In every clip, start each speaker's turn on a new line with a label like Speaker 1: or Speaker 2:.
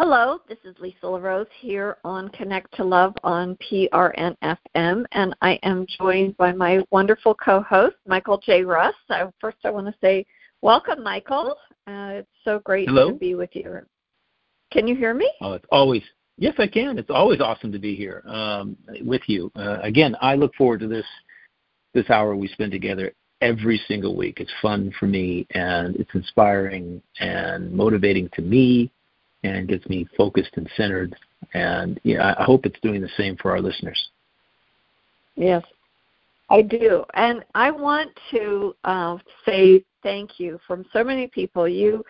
Speaker 1: Hello, this is Lisa LeRose here on Connect to Love on PRNFM, and I am joined by my wonderful co-host, Michael J. Russ. So first, I want to say welcome, Michael. Uh, it's so great
Speaker 2: Hello?
Speaker 1: to be with you. Can you hear me?
Speaker 2: Oh, it's always yes, I can. It's always awesome to be here um, with you. Uh, again, I look forward to this this hour we spend together every single week. It's fun for me, and it's inspiring and motivating to me and gets me focused and centered. And yeah, I hope it's doing the same for our listeners.
Speaker 1: Yes, I do. And I want to uh, say thank you from so many people. You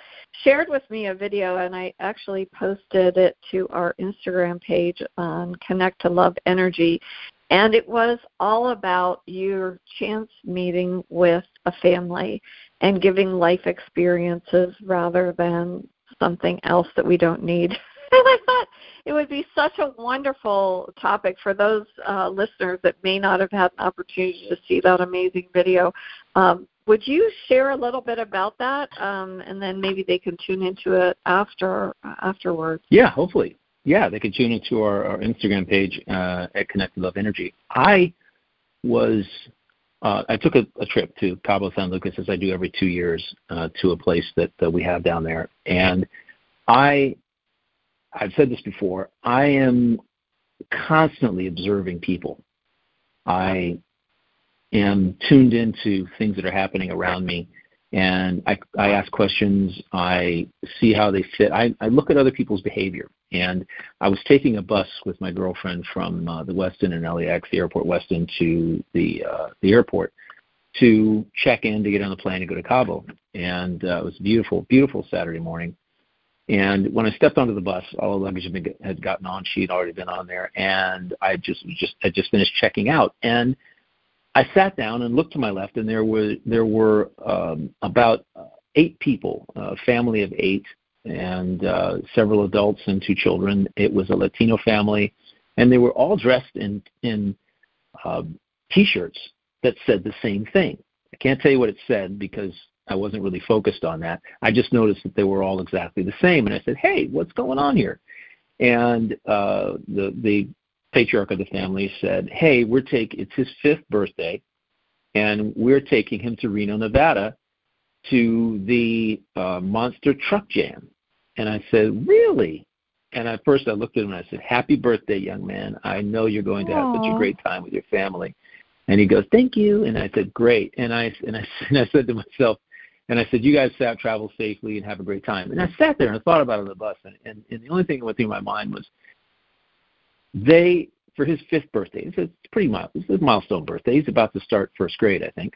Speaker 1: shared with me a video, and I actually posted it to our Instagram page on Connect to Love Energy. And it was all about your chance meeting with a family and giving life experiences rather than something else that we don't need. And I thought it would be such a wonderful topic for those uh, listeners that may not have had an opportunity to see that amazing video. Um, would you share a little bit about that, um, and then maybe they can tune into it after afterwards?
Speaker 2: Yeah, hopefully. Yeah, they can tune into our, our Instagram page uh, at Connect to Love Energy. I was uh, I took a, trip to Cabo San Lucas as I do every two years uh, to a place that, we have down there, and I I've said this before. I am constantly observing people. I am tuned into things that are happening around me, and I, I ask questions. I see how they fit. I, I look at other people's behavior. And I was taking a bus with my girlfriend from uh, the Westin and LAX, the airport Westin, to the uh, the airport to check in to get on the plane and go to Cabo. And uh, it was beautiful, beautiful Saturday morning. And when I stepped onto the bus, all the luggage had, been, had gotten on. She had already been on there, and I just just had just finished checking out. And I sat down and looked to my left, and there were there were um, about eight people, a family of eight, and uh, several adults and two children. It was a Latino family, and they were all dressed in in uh, t-shirts that said the same thing. I can't tell you what it said because I wasn't really focused on that. I just noticed that they were all exactly the same, and I said, "Hey, what's going on here?" And uh, the the patriarch of the family said, "Hey, we're taking it's his fifth birthday, and we're taking him to Reno, Nevada, to the uh, Monster Truck Jam." And I said, "Really?" And at first I looked at him and I said, "Happy birthday, young man! I know you're going to have
Speaker 1: Aww.
Speaker 2: such a great time with your family." And he goes, "Thank you." And I said, "Great." And I and I and I said to myself, and I said, "You guys have travel safely and have a great time." And I sat there and I thought about it on the bus, and, and, and the only thing that went through my mind was, they for his fifth birthday. It's a pretty mild, it's a milestone birthday. He's about to start first grade, I think,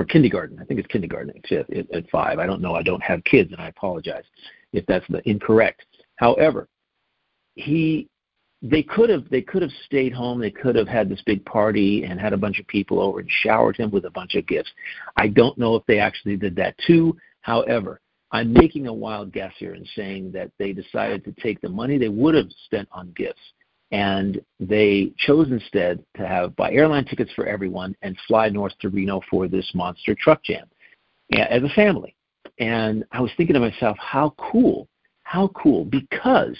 Speaker 2: or kindergarten. I think it's kindergarten at, at, at five. I don't know. I don't have kids, and I apologize if that's the incorrect. However, he they could have they could have stayed home they could have had this big party and had a bunch of people over and showered him with a bunch of gifts i don't know if they actually did that too however i'm making a wild guess here and saying that they decided to take the money they would have spent on gifts and they chose instead to have buy airline tickets for everyone and fly north to reno for this monster truck jam as a family and i was thinking to myself how cool how cool because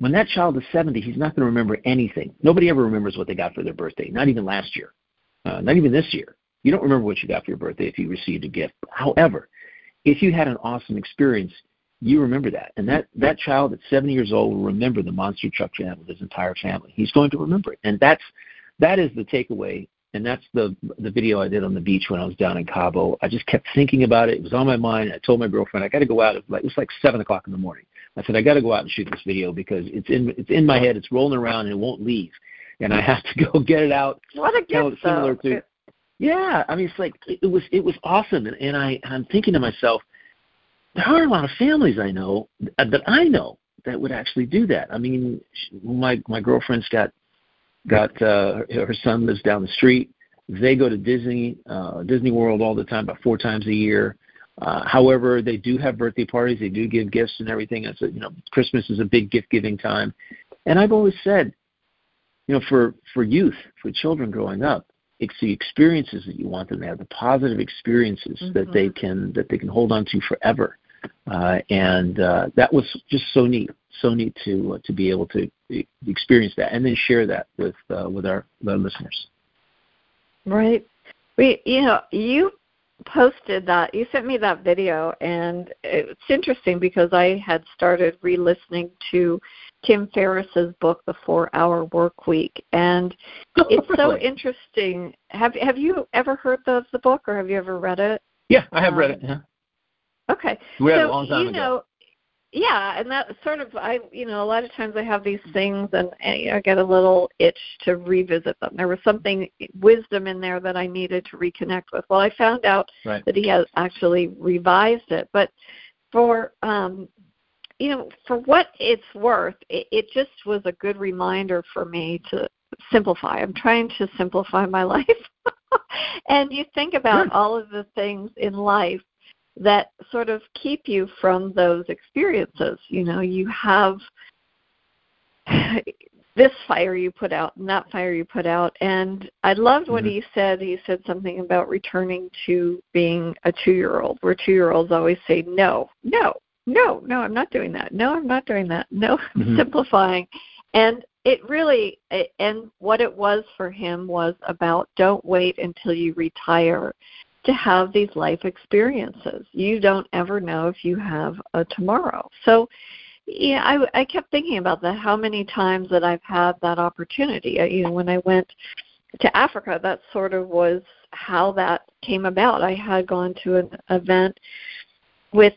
Speaker 2: when that child is 70, he's not going to remember anything. Nobody ever remembers what they got for their birthday, not even last year, uh, not even this year. You don't remember what you got for your birthday if you received a gift. However, if you had an awesome experience, you remember that. And that, that child at 70 years old will remember the monster truck jam with his entire family. He's going to remember it. And that's, that is the takeaway. And that's the, the video I did on the beach when I was down in Cabo. I just kept thinking about it. It was on my mind. I told my girlfriend, I got to go out. It was like, it was like 7 o'clock in the morning. I said I got to go out and shoot this video because it's in it's in my head. It's rolling around and it won't leave, and I have to go get it out.
Speaker 1: What a gift,
Speaker 2: you know, similar
Speaker 1: though.
Speaker 2: to. Yeah, I mean it's like it, it was it was awesome, and, and I I'm thinking to myself, there are a lot of families I know that I know that would actually do that. I mean, my my girlfriend's got got uh, her son lives down the street. They go to Disney uh, Disney World all the time, about four times a year. Uh, however, they do have birthday parties. They do give gifts and everything. It's a, you know, Christmas is a big gift giving time, and I've always said, you know, for for youth, for children growing up, it's the experiences that you want them to have, the positive experiences
Speaker 1: mm-hmm.
Speaker 2: that they can that they can hold on to forever. Uh, and uh, that was just so neat, so neat to uh, to be able to experience that and then share that with uh, with our, with our listeners.
Speaker 1: Right. We, you know, you posted that you sent me that video and it's interesting because i had started re-listening to tim ferriss's book the four hour work week and it's so interesting have have you ever heard of the book or have you ever read it
Speaker 2: yeah i have um, read it yeah.
Speaker 1: Okay.
Speaker 2: We
Speaker 1: so,
Speaker 2: a long time
Speaker 1: you
Speaker 2: ago.
Speaker 1: know yeah and that sort of i you know a lot of times i have these things and, and i get a little itch to revisit them. There was something wisdom in there that i needed to reconnect with. Well i found out
Speaker 2: right.
Speaker 1: that he has actually revised it but for um you know for what it's worth it, it just was a good reminder for me to simplify. I'm trying to simplify my life. And you think about all of the things in life that sort of keep you from those experiences. You know, you have this fire you put out and that fire you put out. And I loved what mm-hmm. he said. He said something about returning to being a two year old, where two year olds always say, no, no, no, no, I'm not doing that. No, I'm not doing that. No, mm-hmm. simplifying. And it really, and what it was for him was about don't wait until you retire to have these life experiences. You don't ever know if you have a tomorrow. So, yeah, I, I kept thinking about that. How many times that I've had that opportunity? You know, when I went to Africa, that sort of was how that came about. I had gone to an event with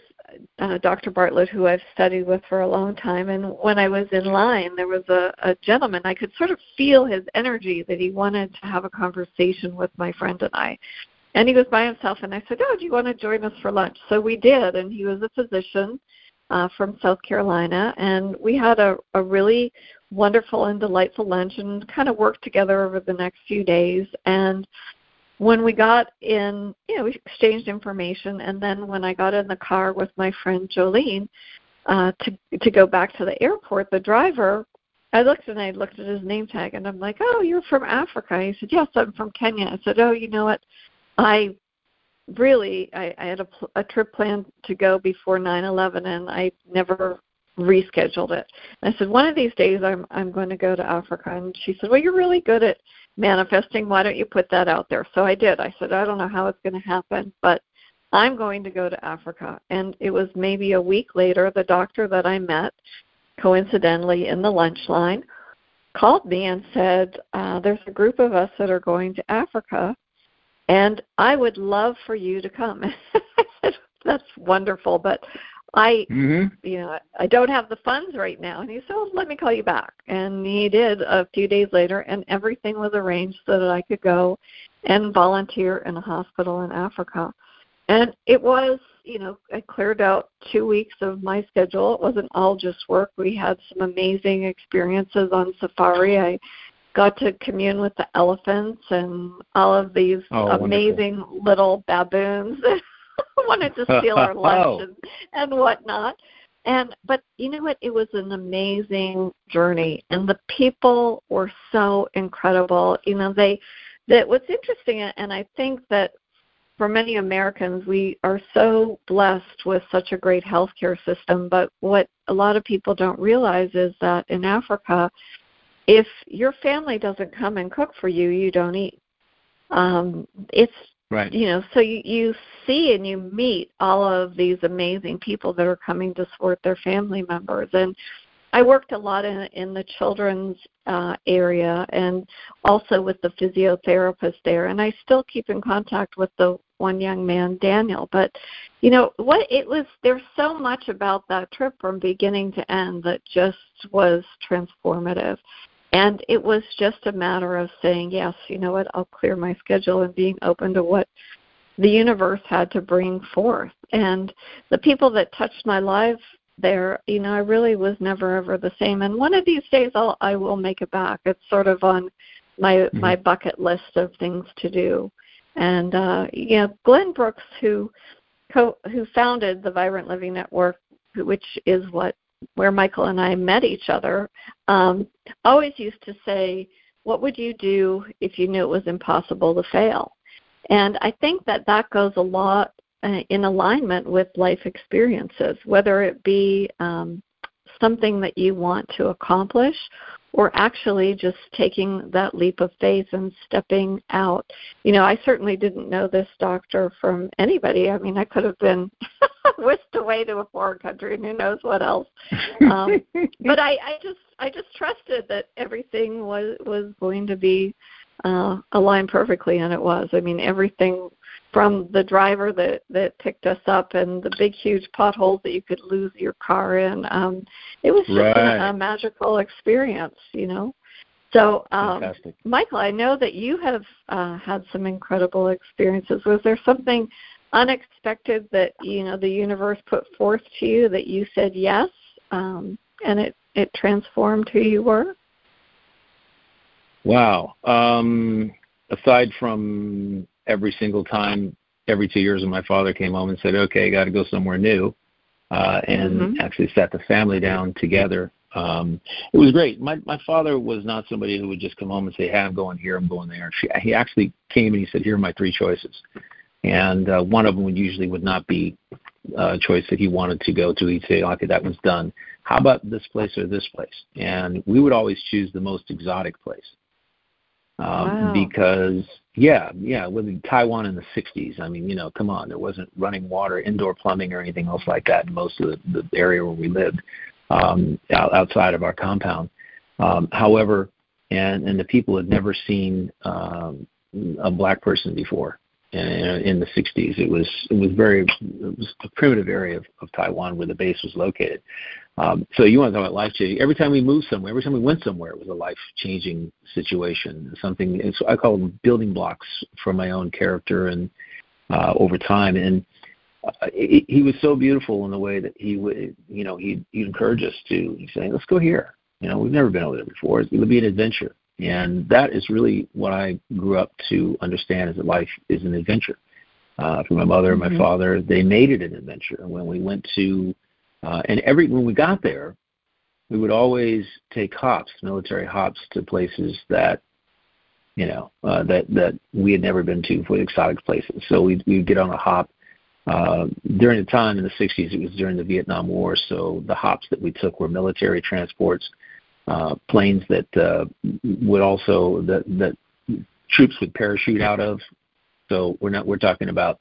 Speaker 1: uh, Dr. Bartlett, who I've studied with for a long time, and when I was in line, there was a, a gentleman. I could sort of feel his energy that he wanted to have a conversation with my friend and I and he was by himself and i said oh do you want to join us for lunch so we did and he was a physician uh, from south carolina and we had a, a really wonderful and delightful lunch and kind of worked together over the next few days and when we got in you know we exchanged information and then when i got in the car with my friend jolene uh to to go back to the airport the driver I looked and I looked at his name tag and I'm like, "Oh, you're from Africa." He said, "Yes, I'm from Kenya." I said, "Oh, you know what? I really I, I had a, a trip planned to go before 9/11, and I never rescheduled it. And I said one of these days I'm I'm going to go to Africa, and she said, well you're really good at manifesting. Why don't you put that out there? So I did. I said I don't know how it's going to happen, but I'm going to go to Africa. And it was maybe a week later, the doctor that I met, coincidentally in the lunch line, called me and said, uh, "There's a group of us that are going to Africa." And I would love for you to come. That's wonderful, but I,
Speaker 2: mm-hmm.
Speaker 1: you know, I don't have the funds right now. And he said, well, let me call you back. And he did a few days later, and everything was arranged so that I could go and volunteer in a hospital in Africa. And it was, you know, I cleared out two weeks of my schedule. It wasn't all just work. We had some amazing experiences on safari. I got to commune with the elephants and all of these
Speaker 2: oh,
Speaker 1: amazing
Speaker 2: wonderful.
Speaker 1: little baboons that wanted to steal our lunch oh. and, and whatnot. And but you know what? It was an amazing journey, and the people were so incredible. You know, they that what's interesting, and I think that for many Americans, we are so blessed with such a great healthcare system. But what a lot of people don't realize is that in Africa, if your family doesn't come and cook for you, you don't eat. Um, it's
Speaker 2: right.
Speaker 1: You know, so you, you see and you meet all of these amazing people that are coming to support their family members, and I worked a lot in in the children's uh, area and also with the physiotherapist there, and I still keep in contact with the one young man, Daniel. But you know what? It was there's so much about that trip from beginning to end that just was transformative. And it was just a matter of saying, yes, you know what, I'll clear my schedule and being open to what the universe had to bring forth. And the people that touched my life there, you know, I really was never ever the same. And one of these days I'll I will make it back. It's sort of on my mm-hmm. my bucket list of things to do. And uh you know, Glenn Brooks who co- who founded the Vibrant Living Network, which is what where Michael and I met each other, um, always used to say, What would you do if you knew it was impossible to fail? And I think that that goes a lot uh, in alignment with life experiences, whether it be um, something that you want to accomplish or actually just taking that leap of faith and stepping out. You know, I certainly didn't know this doctor from anybody. I mean, I could have been whisked away to a foreign country and who knows what else. Um, but I, I just I just trusted that everything was was going to be uh aligned perfectly and it was. I mean, everything from the driver that that picked us up and the big huge potholes that you could lose your car in um it was just right. a, a magical experience you know so um Fantastic. michael i know that you have uh had some incredible experiences was there something unexpected that you know the universe put forth to you that you said yes um and it it transformed who you were
Speaker 2: wow um aside from every single time, every two years, when my father came home and said, "Okay, got to go somewhere new," uh, and mm-hmm. actually sat the family down together. Um, it was great. My my father was not somebody who would just come home and say, "Hey, I'm going here, I'm going there." She, he actually came and he said, "Here are my three choices," and uh, one of them would usually would not be uh, a choice that he wanted to go to. He'd say, "Okay, that was done. How about this place or this place?" And we would always choose the most exotic place um, wow. because yeah, yeah, with Taiwan in the 60s. I mean, you know, come on, there wasn't running water, indoor plumbing, or anything else like that in most of the, the area where we lived um, outside of our compound. Um, however, and and the people had never seen um, a black person before. In, in the 60s, it was it was very it was a primitive area of, of Taiwan where the base was located. Um, so you want to talk about life changing? Every time we moved somewhere, every time we went somewhere, it was a life changing situation. Something it's, I call them building blocks for my own character and uh, over time. And uh, he, he was so beautiful in the way that he would, you know, he he encourage us to. He'd say, "Let's go here." You know, we've never been over there before. It'll be an adventure, and that is really what I grew up to understand: is that life is an adventure. Uh, for my mother and my mm-hmm. father, they made it an adventure. And when we went to uh, and every when we got there, we would always take hops, military hops, to places that you know uh, that that we had never been to for exotic places. So we'd we'd get on a hop. Uh, during the time in the 60s, it was during the Vietnam War, so the hops that we took were military transports, uh, planes that uh, would also that that troops would parachute out of. So we're not we're talking about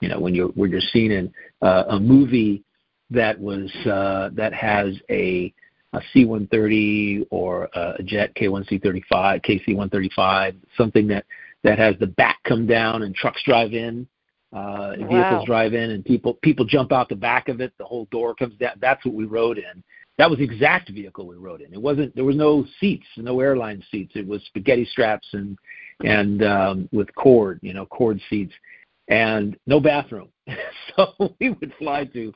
Speaker 2: you know when you're when you're seeing in uh, a movie that was uh, that has a a C-130 or a jet K-1C-35, KC-135, something that that has the back come down and trucks drive in, uh, vehicles wow. drive in, and people people jump out the back of it. The whole door comes down. That's what we rode in. That was the exact vehicle we rode in. It wasn't. There was no seats, no airline seats. It was spaghetti straps and and um, with cord, you know, cord seats, and no bathroom. so we would fly to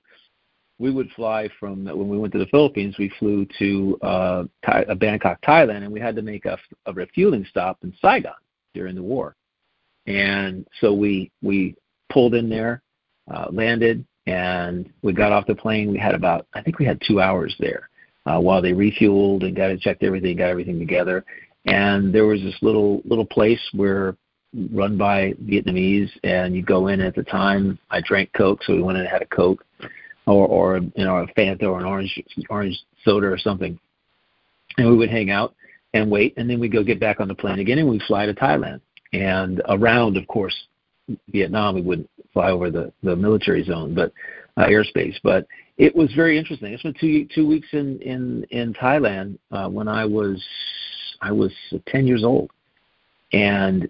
Speaker 2: we would fly from when we went to the Philippines. We flew to uh, Thai, uh, Bangkok, Thailand, and we had to make a, a refueling stop in Saigon during the war. And so we we pulled in there, uh, landed, and we got off the plane. We had about I think we had two hours there uh, while they refueled and got it checked everything, got everything together. And there was this little little place where run by Vietnamese, and you go in. At the time, I drank Coke, so we went in and had a Coke or or you know a Fanta or an orange orange soda or something, and we would hang out and wait, and then we go get back on the plane again, and we fly to Thailand and around, of course, Vietnam. We wouldn't fly over the the military zone, but uh, airspace. But it was very interesting. I spent two two weeks in in in Thailand uh, when I was I was ten years old, and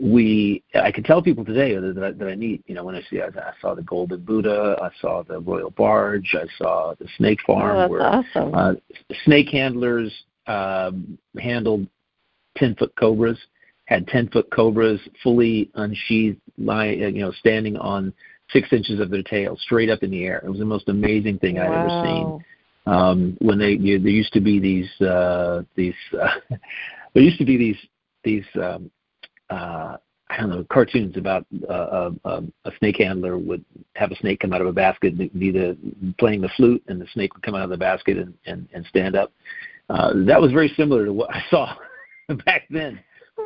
Speaker 2: we I can tell people today that I, that I meet, you know, when I see I, I saw the Golden Buddha, I saw the Royal Barge, I saw the snake farm
Speaker 1: oh,
Speaker 2: where
Speaker 1: awesome. uh,
Speaker 2: snake handlers um, handled ten foot cobras, had ten foot cobras fully unsheathed, lying, you know, standing on six inches of their tail, straight up in the air. It was the most amazing thing I'd ever seen. Um, when they you, there used to be these uh, these uh, there used to be these these um, uh, I don't know cartoons about uh, a, a snake handler would have a snake come out of a basket, and be the playing the flute, and the snake would come out of the basket and and, and stand up. Uh, that was very similar to what I saw back then.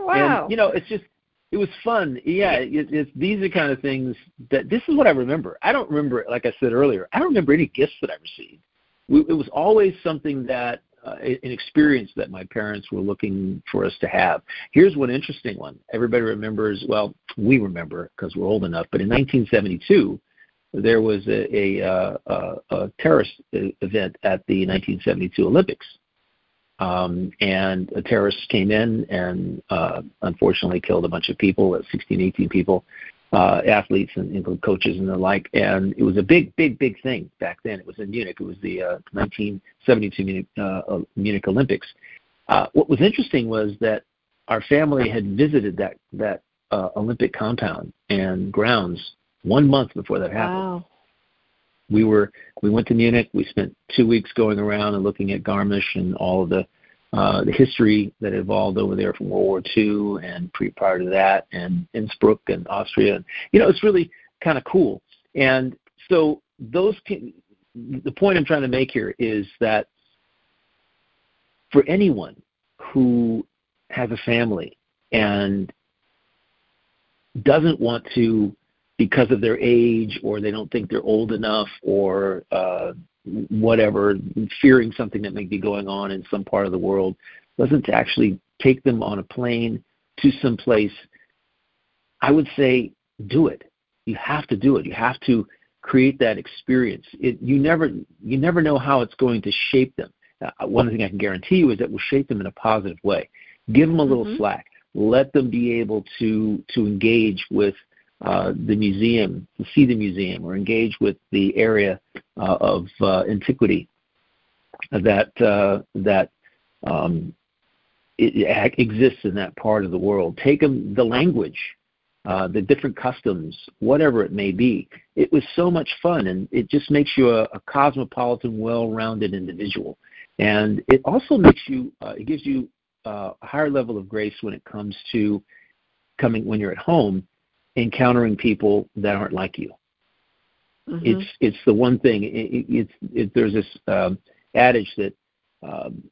Speaker 1: Wow.
Speaker 2: And you know, it's just it was fun. Yeah, it, it, these are kind of things that this is what I remember. I don't remember, like I said earlier, I don't remember any gifts that I received. We, it was always something that uh, an experience that my parents were looking for us to have. Here's one interesting one. Everybody remembers. Well, we remember because we're old enough. But in 1972, there was a, a, uh, a, a terrorist event at the 1972 Olympics. Um, and a terrorist came in and uh, unfortunately killed a bunch of people, 16, 18 people, uh, athletes and, coaches and the like. And it was a big, big, big thing back then. It was in Munich. It was the uh, 1972 Munich, uh, Munich Olympics. Uh, what was interesting was that our family had visited that that Olympic compound and grounds one month before that happened.
Speaker 1: Wow.
Speaker 2: We were we went to Munich. We spent two weeks going around and looking at Garmisch and all of the uh, the history that evolved over there from World War II and pre, prior to that, and Innsbruck and Austria. And, You know, it's really kind of cool. And so those, can, the point I'm trying to make here is that for anyone who has a family and doesn't want to because of their age or they don't think they're old enough or uh, whatever, fearing something that may be going on in some part of the world, doesn't actually take them on a plane to some place, I would say do it. You have to do it. You have to create that experience. It, you never you never know how it's going to shape them. Uh, one thing I can guarantee you is that will shape them in a positive way. Give them a little mm-hmm. slack. Let them be able to to engage with uh, the museum, to see the museum, or engage with the area uh, of uh, antiquity that uh, that um, exists in that part of the world. Take them the language, uh, the different customs, whatever it may be. It was so much fun, and it just makes you a, a cosmopolitan, well-rounded individual. And it also makes you, uh, it gives you a higher level of grace when it comes to coming when you're at home encountering people that aren't like you. Mm-hmm. It's it's the one thing. It, it's it, there's this um, adage that um,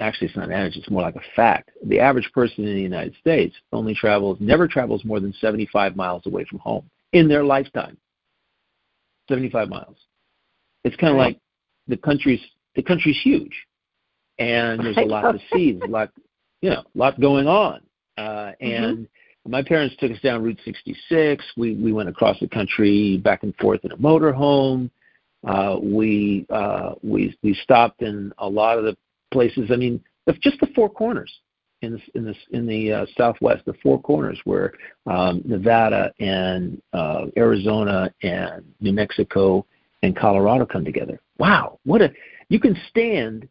Speaker 2: actually it's not an adage. It's more like a fact. The average person in the United States only travels never travels more than 75 miles away from home in their lifetime. 75 miles. It's kind of right. like the country's the country's huge, and there's a lot to see. There's a lot, you know, a lot going on, uh, mm-hmm. and mm-hmm my parents took us down Route 66. We we went across the country back and forth in a motorhome. Uh, we uh, we we stopped in a lot of the places. I mean, just the four corners in this, in this in the uh, Southwest, the four corners where um, Nevada and uh, Arizona and New Mexico and Colorado come together. Wow, what a you can stand.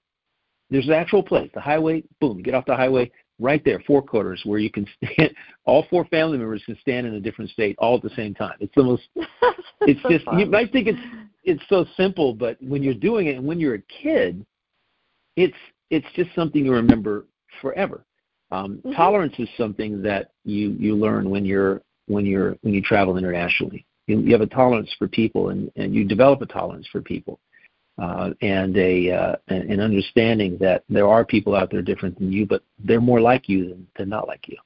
Speaker 2: There's an actual place, the highway. Boom, get off the highway right there, four quarters, where you can stand. All four family members can stand in a different state all at the same time. It's the most. it's so just fun. you might think it's it's so simple, but when you're doing it and when you're a kid, it's it's just something you remember forever. Um, mm-hmm. Tolerance is something that you you learn when you're when you're when you travel internationally. You, you have a tolerance for people, and and you develop a tolerance for people uh, and a uh, an understanding that there are people out there different than you, but they're more like you than, than not like you.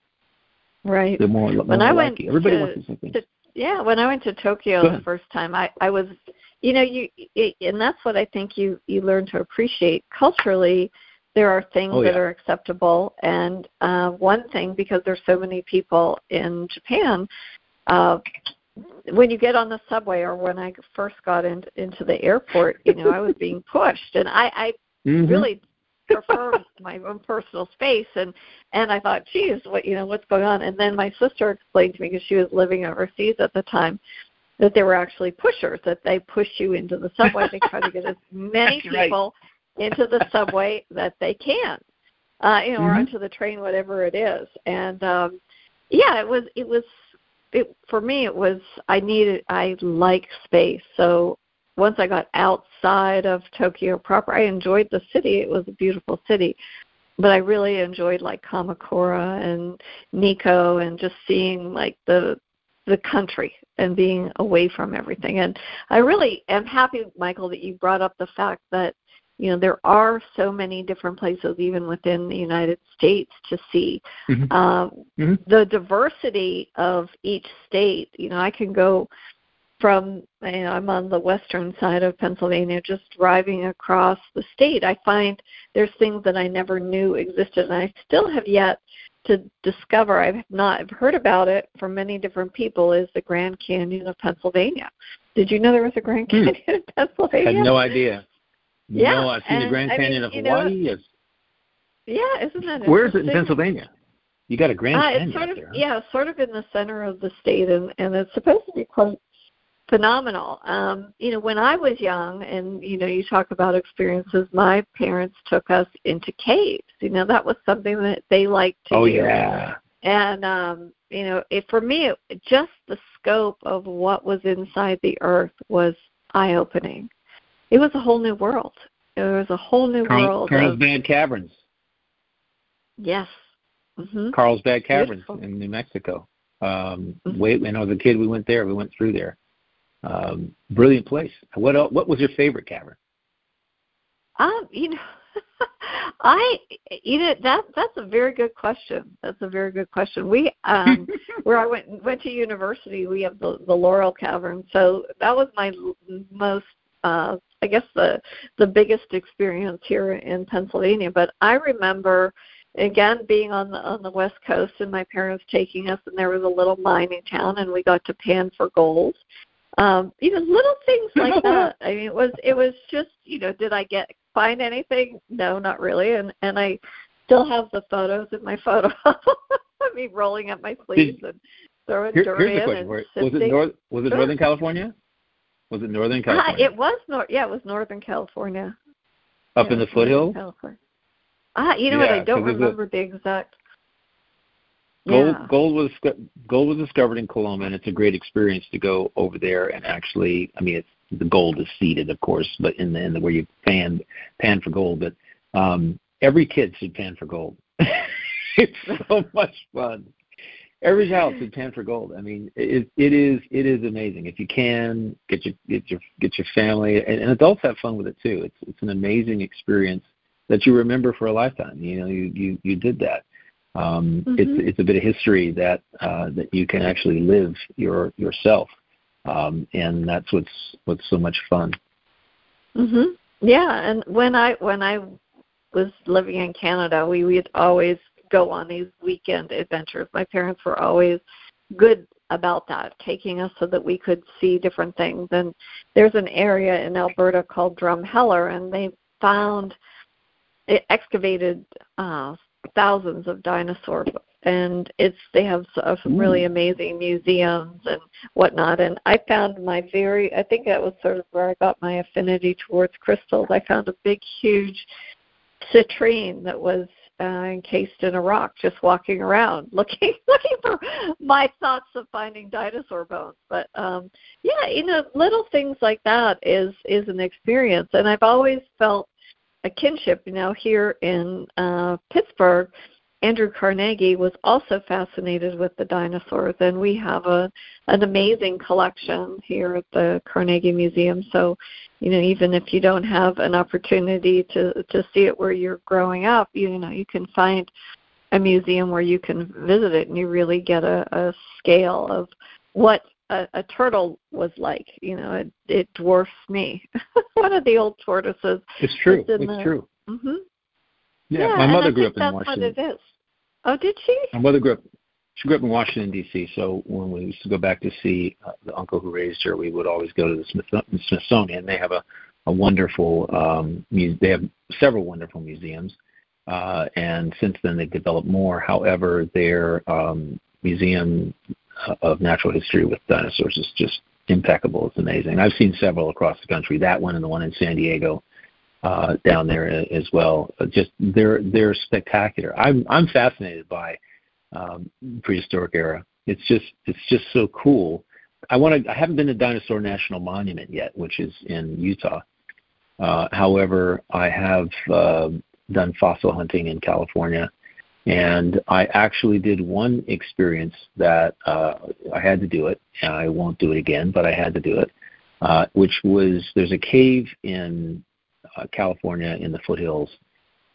Speaker 1: Right.
Speaker 2: They're more,
Speaker 1: when
Speaker 2: more
Speaker 1: I
Speaker 2: like you. Everybody
Speaker 1: to,
Speaker 2: wants thing.
Speaker 1: yeah, when I went to Tokyo the first time, I I was, you know, you it, and that's what I think you you learn to appreciate culturally. There are things
Speaker 2: oh, yeah.
Speaker 1: that are acceptable, and uh, one thing because there's so many people in Japan, uh, when you get on the subway or when I first got in, into the airport, you know, I was being pushed, and I, I mm-hmm. really prefer my own personal space, and and I thought, geez, what you know, what's going on? And then my sister explained to me because she was living overseas at the time that they were actually pushers that they push you into the subway. they try to get as many people
Speaker 2: right.
Speaker 1: into the subway that they can, uh, you know, mm-hmm. or onto the train, whatever it is, and. um yeah, it was it was it for me it was I needed I like space. So once I got outside of Tokyo proper, I enjoyed the city. It was a beautiful city. But I really enjoyed like Kamakura and Nikko and just seeing like the the country and being away from everything. And I really am happy, Michael, that you brought up the fact that you know there are so many different places even within the united states to see mm-hmm. Um, mm-hmm. the diversity of each state you know i can go from you know, i'm on the western side of pennsylvania just driving across the state i find there's things that i never knew existed and i still have yet to discover i've not i've heard about it from many different people is the grand canyon of pennsylvania did you know there was a grand hmm. canyon hmm. in pennsylvania
Speaker 2: I had no idea
Speaker 1: yeah,
Speaker 2: no, I've seen
Speaker 1: and,
Speaker 2: the Grand Canyon
Speaker 1: I
Speaker 2: mean, of Hawaii.
Speaker 1: Know, yeah, isn't that
Speaker 2: Where is it in Pennsylvania? You got a Grand
Speaker 1: uh,
Speaker 2: Canyon
Speaker 1: it's sort of,
Speaker 2: there.
Speaker 1: Yeah, sort of in the center of the state, and and it's supposed to be quite phenomenal. Um, you know, when I was young, and you know, you talk about experiences. My parents took us into caves. You know, that was something that they liked to
Speaker 2: oh,
Speaker 1: do.
Speaker 2: Oh yeah.
Speaker 1: And um, you know, it, for me, it, just the scope of what was inside the earth was eye-opening it was a whole new world. It was a whole new
Speaker 2: Carl,
Speaker 1: world.
Speaker 2: Carlsbad Caverns.
Speaker 1: Yes. Mm-hmm.
Speaker 2: Carlsbad Caverns Beautiful. in New Mexico. Um, mm-hmm. Wait, when I was a kid, we went there. We went through there. Um, brilliant place. What else, what was your favorite cavern?
Speaker 1: Um, you know, I you know that that's a very good question. That's a very good question. We um where I went went to university, we have the the Laurel Cavern. So that was my most uh, I guess the the biggest experience here in Pennsylvania. But I remember again being on the on the west coast and my parents taking us and there was a little mining town and we got to pan for gold. Um you know little things like that. I mean it was it was just you know did i get find anything? No not really. And and i still have the photos in my photo of me rolling up my sleeves and throwing
Speaker 2: Here, here's the question. was it north was it northern california was it Northern ah, California?
Speaker 1: Uh, it was North. Yeah, it was Northern California.
Speaker 2: Up yeah, in the foothills.
Speaker 1: Ah, you know yeah, what? I don't remember a, the exact.
Speaker 2: Gold,
Speaker 1: yeah.
Speaker 2: gold was gold was discovered in Coloma, and it's a great experience to go over there and actually. I mean, it's the gold is seeded, of course, but in the, in the where you pan pan for gold. But um, every kid should pan for gold. it's so much fun every child should pan for gold. I mean, it it is it is amazing. If you can get your get your get your family and, and adults have fun with it too. It's it's an amazing experience that you remember for a lifetime. You know, you you you did that. Um, mm-hmm. It's it's a bit of history that uh, that you can actually live your yourself, um, and that's what's what's so much fun.
Speaker 1: Mhm. Yeah, and when I when I was living in Canada, we would always go on these weekend adventures. My parents were always good about that, taking us so that we could see different things. And there's an area in Alberta called Drumheller, and they found it excavated uh, thousands of dinosaurs, and it's they have some really amazing museums and whatnot. And I found my very I think that was sort of where I got my affinity towards crystals. I found a big, huge citrine that was uh, encased in a rock, just walking around looking looking for my thoughts of finding dinosaur bones. But um, yeah, you know, little things like that is is an experience, and I've always felt a kinship. You know, here in uh, Pittsburgh, Andrew Carnegie was also fascinated with the dinosaurs, and we have a an amazing collection here at the Carnegie Museum. So, you know, even if you don't have an opportunity to to see it where you're growing up, you know, you can find a museum where you can visit it, and you really get a, a scale of what a, a turtle was like. You know, it it dwarfs me. One of the old tortoises.
Speaker 2: It's true. It's
Speaker 1: the,
Speaker 2: true.
Speaker 1: Mm-hmm.
Speaker 2: Yeah,
Speaker 1: yeah
Speaker 2: my mother
Speaker 1: grew
Speaker 2: up in
Speaker 1: that's
Speaker 2: Washington.
Speaker 1: Oh, did she?
Speaker 2: My mother grew up. She grew up in Washington D.C. So when we used to go back to see uh, the uncle who raised her, we would always go to the Smith- Smithsonian. They have a a wonderful um, mu- they have several wonderful museums, uh, and since then they've developed more. However, their um, museum uh, of natural history with dinosaurs is just impeccable. It's amazing. I've seen several across the country. That one and the one in San Diego uh, down there as well. Just they're they're spectacular. I'm I'm fascinated by um, prehistoric era. It's just it's just so cool. I want to. I haven't been to Dinosaur National Monument yet, which is in Utah. Uh, however, I have uh, done fossil hunting in California, and I actually did one experience that uh, I had to do it. I won't do it again, but I had to do it. Uh, which was there's a cave in uh, California in the foothills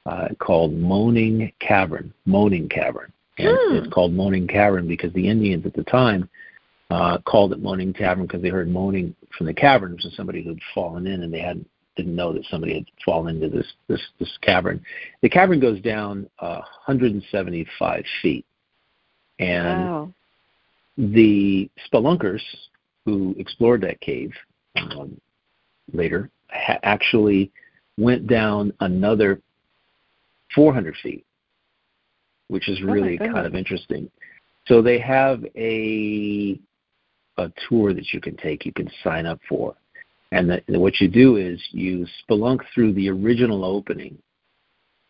Speaker 2: uh, called Moaning Cavern. Moaning Cavern. And hmm. it's called Moaning Cavern because the Indians at the time uh, called it Moaning Cavern because they heard moaning from the cavern from somebody who'd fallen in and they hadn't didn't know that somebody had fallen into this this this cavern. The cavern goes down uh, 175 feet, and wow. the spelunkers who explored that cave um, later ha- actually went down another 400 feet, which is oh really oh kind of interesting. So they have a a tour that you can take. You can sign up for, and the, what you do is you spelunk through the original opening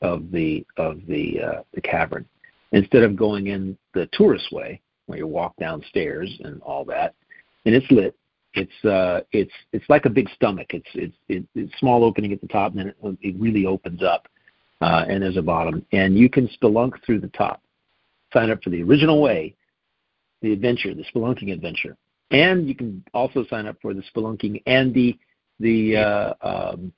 Speaker 2: of the of the uh, the cavern instead of going in the tourist way where you walk downstairs and all that. And it's lit. It's uh it's it's like a big stomach. It's it's it, it's small opening at the top and then it, it really opens up uh, and there's a bottom and you can spelunk through the top. Sign up for the original way, the adventure, the spelunking adventure and you can also sign up for the spelunking and the the uh, um,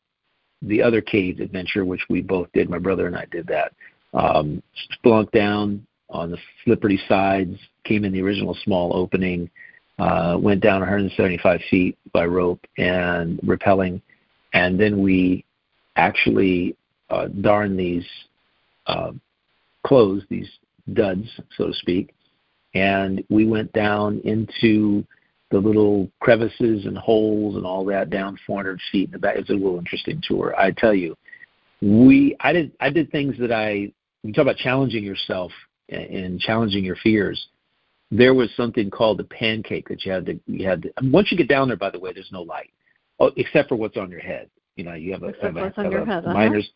Speaker 2: the other cave adventure, which we both did. My brother and I did that. Um, spelunk down on the slippery sides, came in the original small opening, uh, went down 175 feet by rope and rappelling, and then we actually uh, darned these uh, clothes, these duds, so to speak, and we went down into the little crevices and holes and all that down 400 feet in the back. It's a little interesting tour. I tell you, we I did I did things that I you talk about challenging yourself and challenging your fears. There was something called the pancake that you had to you had to, once you get down there. By the way, there's no light, oh, except for what's on your head. You know, you have a, have a, have a head, uh-huh. miner's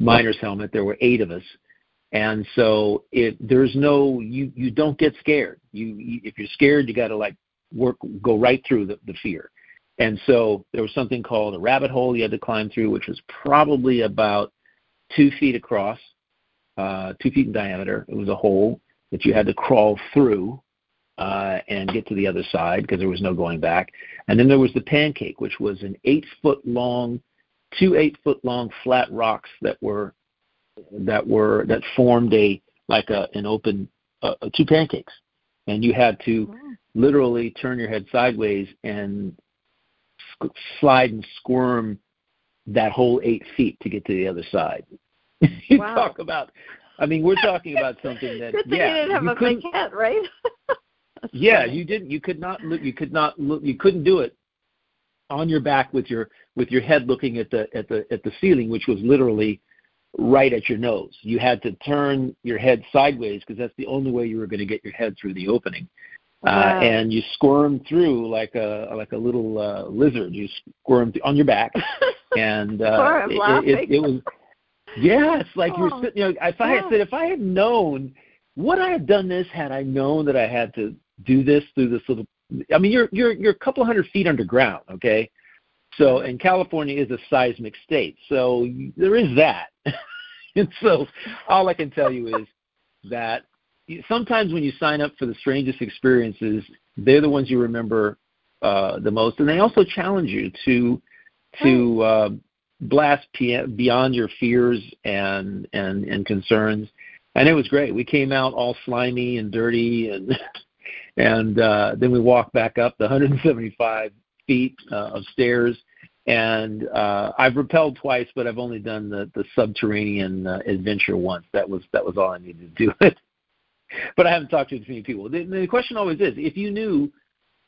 Speaker 2: miner's helmet. There were eight of us, and so it there's no you you don't get scared. You, you if you're scared, you got to like work go right through the, the fear. And so there was something called a rabbit hole you had to climb through, which was probably about two feet across, uh, two feet in diameter. It was a hole that you had to crawl through uh, and get to the other side because there was no going back. And then there was the pancake, which was an eight foot long, two eight foot long flat rocks that were that were that formed a like a an open uh, two pancakes, and you had to literally turn your head sideways and slide and squirm that whole eight feet to get to the other side. you wow. talk about, I mean, we're talking about something that
Speaker 1: Good thing
Speaker 2: yeah,
Speaker 1: you didn't have
Speaker 2: you
Speaker 1: a big head, right?
Speaker 2: yeah, you didn't. You could not look. You could not look. You couldn't do it on your back with your with your head looking at the at the at the ceiling, which was literally right at your nose. You had to turn your head sideways because that's the only way you were going to get your head through the opening. Uh, wow. Uh, and you squirm through like a like a little uh, lizard. You squirm th- on your back, and uh,
Speaker 1: it,
Speaker 2: it, it, was yeah. It's like oh. you're sitting. You know, if I had said if I had known, would I have done this had I known that I had to do this through this little? I mean, you're you're you're a couple hundred feet underground, okay? So, and California is a seismic state, so there is that. and so, all I can tell you is that sometimes when you sign up for the strangest experiences, they're the ones you remember uh, the most, and they also challenge you to to uh, blast beyond your fears and and and concerns. And it was great. We came out all slimy and dirty, and and uh, then we walked back up the 175 feet uh, of stairs. And uh, I've rappelled twice, but I've only done the the subterranean uh, adventure once. That was that was all I needed to do it but I haven't talked to too many people. The, the question always is, if you knew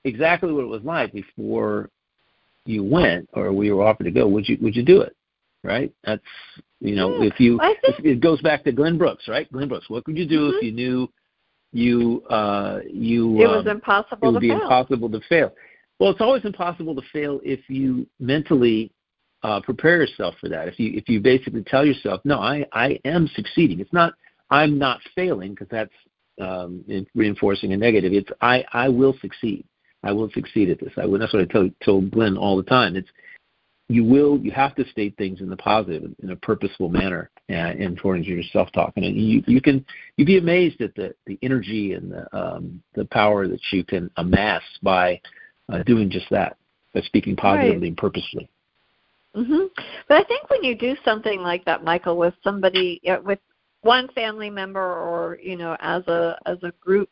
Speaker 2: exactly what it was like before you went or we were offered to go, would you would you do it? Right? That's you know,
Speaker 1: yeah,
Speaker 2: if you
Speaker 1: think,
Speaker 2: it goes back to Glenn Brooks, right? Glenn Brooks. What would you do
Speaker 1: mm-hmm.
Speaker 2: if you knew you uh you
Speaker 1: it was
Speaker 2: um,
Speaker 1: impossible
Speaker 2: it would
Speaker 1: to
Speaker 2: be
Speaker 1: fail.
Speaker 2: impossible to fail. Well, it's always impossible to fail if you mentally uh, prepare yourself for that. If you if you basically tell yourself, no, I I am succeeding. It's not I'm not failing because that's um, reinforcing a negative. It's I I will succeed. I will succeed at this. I will. That's what I tell, told Glenn all the time. It's you will. You have to state things in the positive, in a purposeful manner, and, and towards your self-talk. And you you can you'd be amazed at the the energy and the um, the power that you can amass by uh, doing just that, by speaking positively
Speaker 1: right.
Speaker 2: and purposefully.
Speaker 1: Mhm. But I think when you do something like that, Michael, with somebody with one family member or you know as a as a group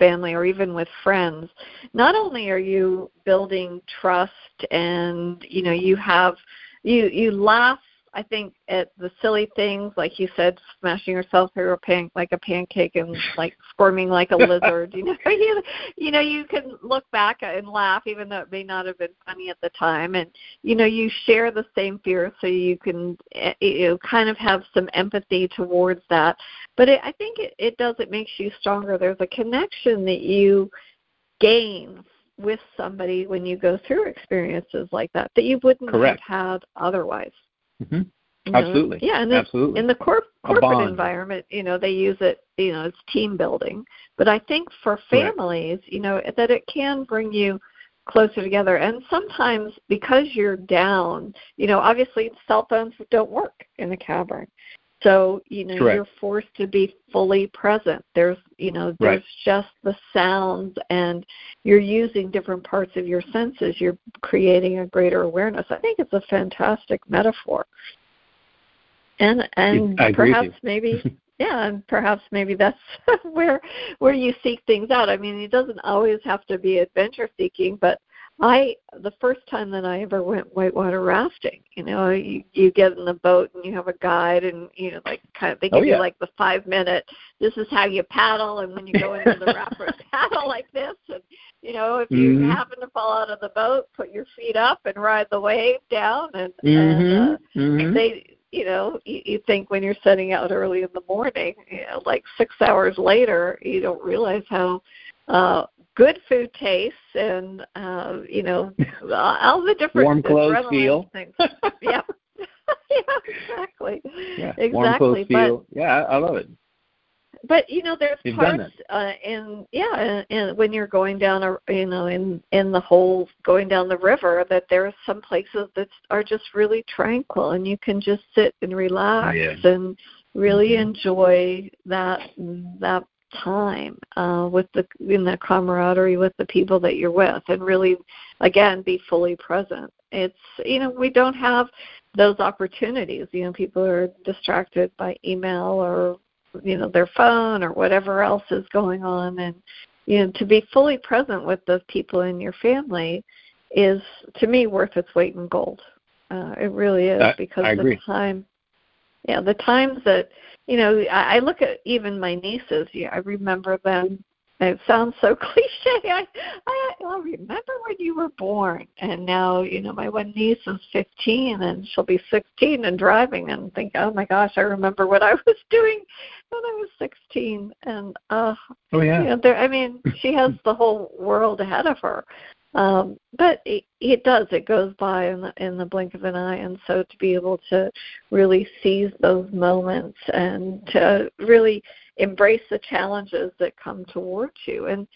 Speaker 1: family or even with friends not only are you building trust and you know you have you you laugh I think at the silly things, like you said, smashing yourself through a pan like a pancake and like squirming like a lizard. You know, you, you know, you can look back and laugh, even though it may not have been funny at the time. And you know, you share the same fear, so you can eh, you know kind of have some empathy towards that. But it, I think it, it does. It makes you stronger. There's a connection that you gain with somebody when you go through experiences like that that you wouldn't
Speaker 2: Correct.
Speaker 1: have had otherwise.
Speaker 2: Mm-hmm. You know, Absolutely.
Speaker 1: Yeah, and
Speaker 2: Absolutely.
Speaker 1: in the corp- corporate environment, you know, they use it, you know, it's team building. But I think for families, Correct. you know, that it can bring you closer together. And sometimes because you're down, you know, obviously cell phones don't work in the cavern. So, you know,
Speaker 2: Correct.
Speaker 1: you're forced to be fully present. There's, you know, there's
Speaker 2: right.
Speaker 1: just the sounds and you're using different parts of your senses. You're creating a greater awareness. I think it's a fantastic metaphor. And and perhaps maybe yeah, and perhaps maybe that's where where you seek things out. I mean, it doesn't always have to be adventure seeking, but I the first time that I ever went whitewater rafting, you know, you, you get in the boat and you have a guide and you know like kind of they
Speaker 2: oh,
Speaker 1: give
Speaker 2: yeah.
Speaker 1: you like the five minute this is how you paddle and when you go into the raft paddle like this and you know if you
Speaker 2: mm-hmm.
Speaker 1: happen to fall out of the boat put your feet up and ride the wave down and,
Speaker 2: mm-hmm.
Speaker 1: and uh,
Speaker 2: mm-hmm.
Speaker 1: they you know you, you think when you're setting out early in the morning you know like six hours later you don't realize how uh good food tastes and uh you know all the different
Speaker 2: warm clothes feel.
Speaker 1: things. Yeah yeah exactly.
Speaker 2: Yeah
Speaker 1: exactly
Speaker 2: warm clothes
Speaker 1: but,
Speaker 2: feel. Yeah I, I love it.
Speaker 1: But you know there's
Speaker 2: You've
Speaker 1: parts uh in yeah and, and when you're going down a you know in in the whole going down the river that there are some places that are just really tranquil and you can just sit and relax
Speaker 2: yeah.
Speaker 1: and really
Speaker 2: mm-hmm.
Speaker 1: enjoy that that time uh with the in the camaraderie with the people that you're with and really again be fully present. It's you know we don't have those opportunities. You know people are distracted by email or you know their phone or whatever else is going on. And you know to be fully present with those people in your family is to me worth its weight in gold. Uh it really is
Speaker 2: I,
Speaker 1: because
Speaker 2: I
Speaker 1: the
Speaker 2: agree.
Speaker 1: time yeah the times that you know I, I look at even my nieces yeah i remember them it sounds so cliche. I, I I remember when you were born, and now you know my one niece is 15, and she'll be 16 and driving, and think, oh my gosh, I remember what I was doing when I was 16, and uh,
Speaker 2: oh yeah,
Speaker 1: you know, there. I mean, she has the whole world ahead of her, um, but it, it does. It goes by in the in the blink of an eye, and so to be able to really seize those moments and to really embrace the challenges that come towards you. And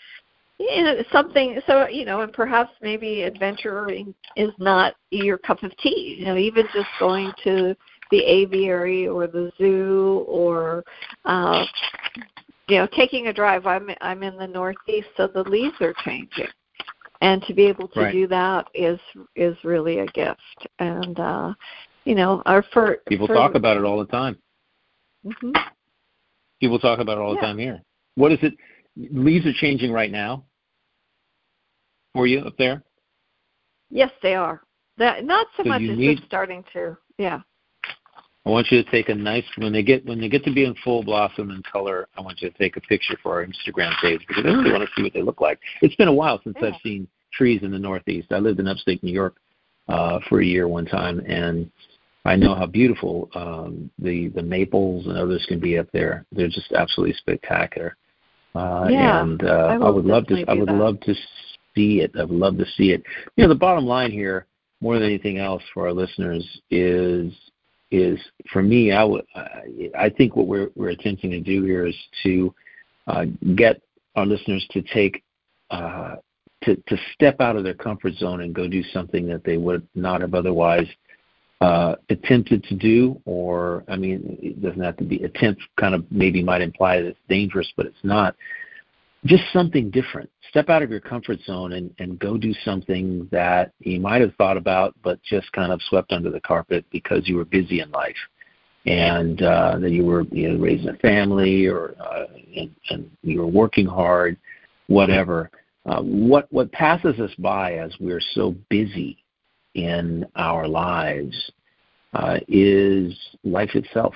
Speaker 1: you know something so you know and perhaps maybe adventuring is not your cup of tea. You know even just going to the aviary or the zoo or uh you know taking a drive. I'm i'm in the northeast so the leaves are changing and to be able to
Speaker 2: right.
Speaker 1: do that is is really a gift and uh you know our for
Speaker 2: people
Speaker 1: for,
Speaker 2: talk about it all the time
Speaker 1: mm-hmm.
Speaker 2: People talk about it all the time here. What is it? Leaves are changing right now for you up there?
Speaker 1: Yes, they are. That not so,
Speaker 2: so
Speaker 1: much as
Speaker 2: need,
Speaker 1: just starting to. Yeah.
Speaker 2: I want you to take a nice when they get when they get to be in full blossom and color. I want you to take a picture for our Instagram page because I really want to see what they look like. It's been a while since
Speaker 1: yeah.
Speaker 2: I've seen trees in the Northeast. I lived in upstate New York uh, for a year one time, and I know how beautiful um, the the maples and others can be up there. They're just absolutely spectacular. Uh,
Speaker 1: yeah,
Speaker 2: and uh,
Speaker 1: I,
Speaker 2: I would love to. I would
Speaker 1: that.
Speaker 2: love to see it. I would love to see it. You know, the bottom line here, more than anything else, for our listeners is is for me. I would. I think what we're we're attempting to do here is to uh, get our listeners to take. Uh, to, to step out of their comfort zone and go do something that they would not have otherwise uh, attempted to do, or I mean, it doesn't have to be attempt. Kind of maybe might imply that it's dangerous, but it's not. Just something different. Step out of your comfort zone and, and go do something that you might have thought about, but just kind of swept under the carpet because you were busy in life, and uh, that you were you know, raising a family or uh, and, and you were working hard, whatever. Uh, what what passes us by as we're so busy in our lives uh, is life itself.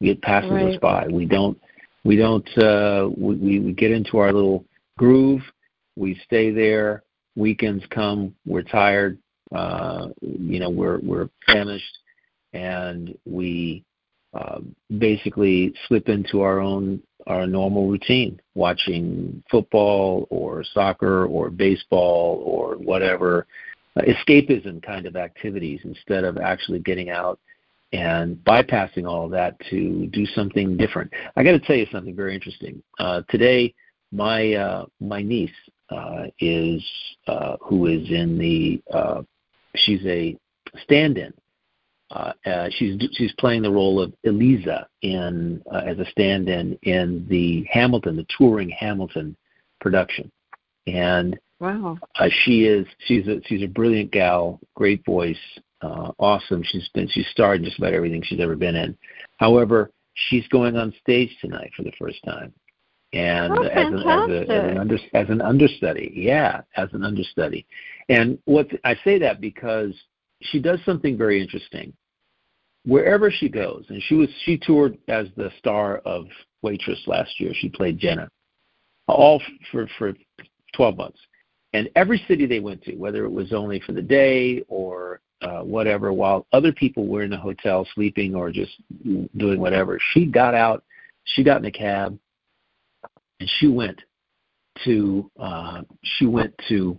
Speaker 2: It passes
Speaker 1: right.
Speaker 2: us by. We don't we don't uh, we, we get into our little groove. We stay there. Weekends come. We're tired. Uh, you know, we're we're famished, and we uh, basically slip into our own our normal routine, watching football or soccer or baseball or whatever escapism kind of activities instead of actually getting out and bypassing all of that to do something different. I got to tell you something very interesting. Uh, today, my uh, my niece uh, is uh, who is in the uh, she's a stand-in. Uh, uh, she's she's playing the role of Eliza in uh, as a stand-in in the Hamilton, the touring Hamilton production, and
Speaker 1: wow,
Speaker 2: uh, she is she's a she's a brilliant gal, great voice, uh, awesome. She's been she's starred in just about everything she's ever been in. However, she's going on stage tonight for the first time, and
Speaker 1: oh,
Speaker 2: as, an, as, a, as, an under, as an understudy, yeah, as an understudy. And what I say that because she does something very interesting. Wherever she goes, and she was she toured as the star of Waitress last year. She played Jenna, all for for 12 months. And every city they went to, whether it was only for the day or uh, whatever, while other people were in the hotel sleeping or just doing whatever. She got out, she got in a cab, and she went to uh, she went to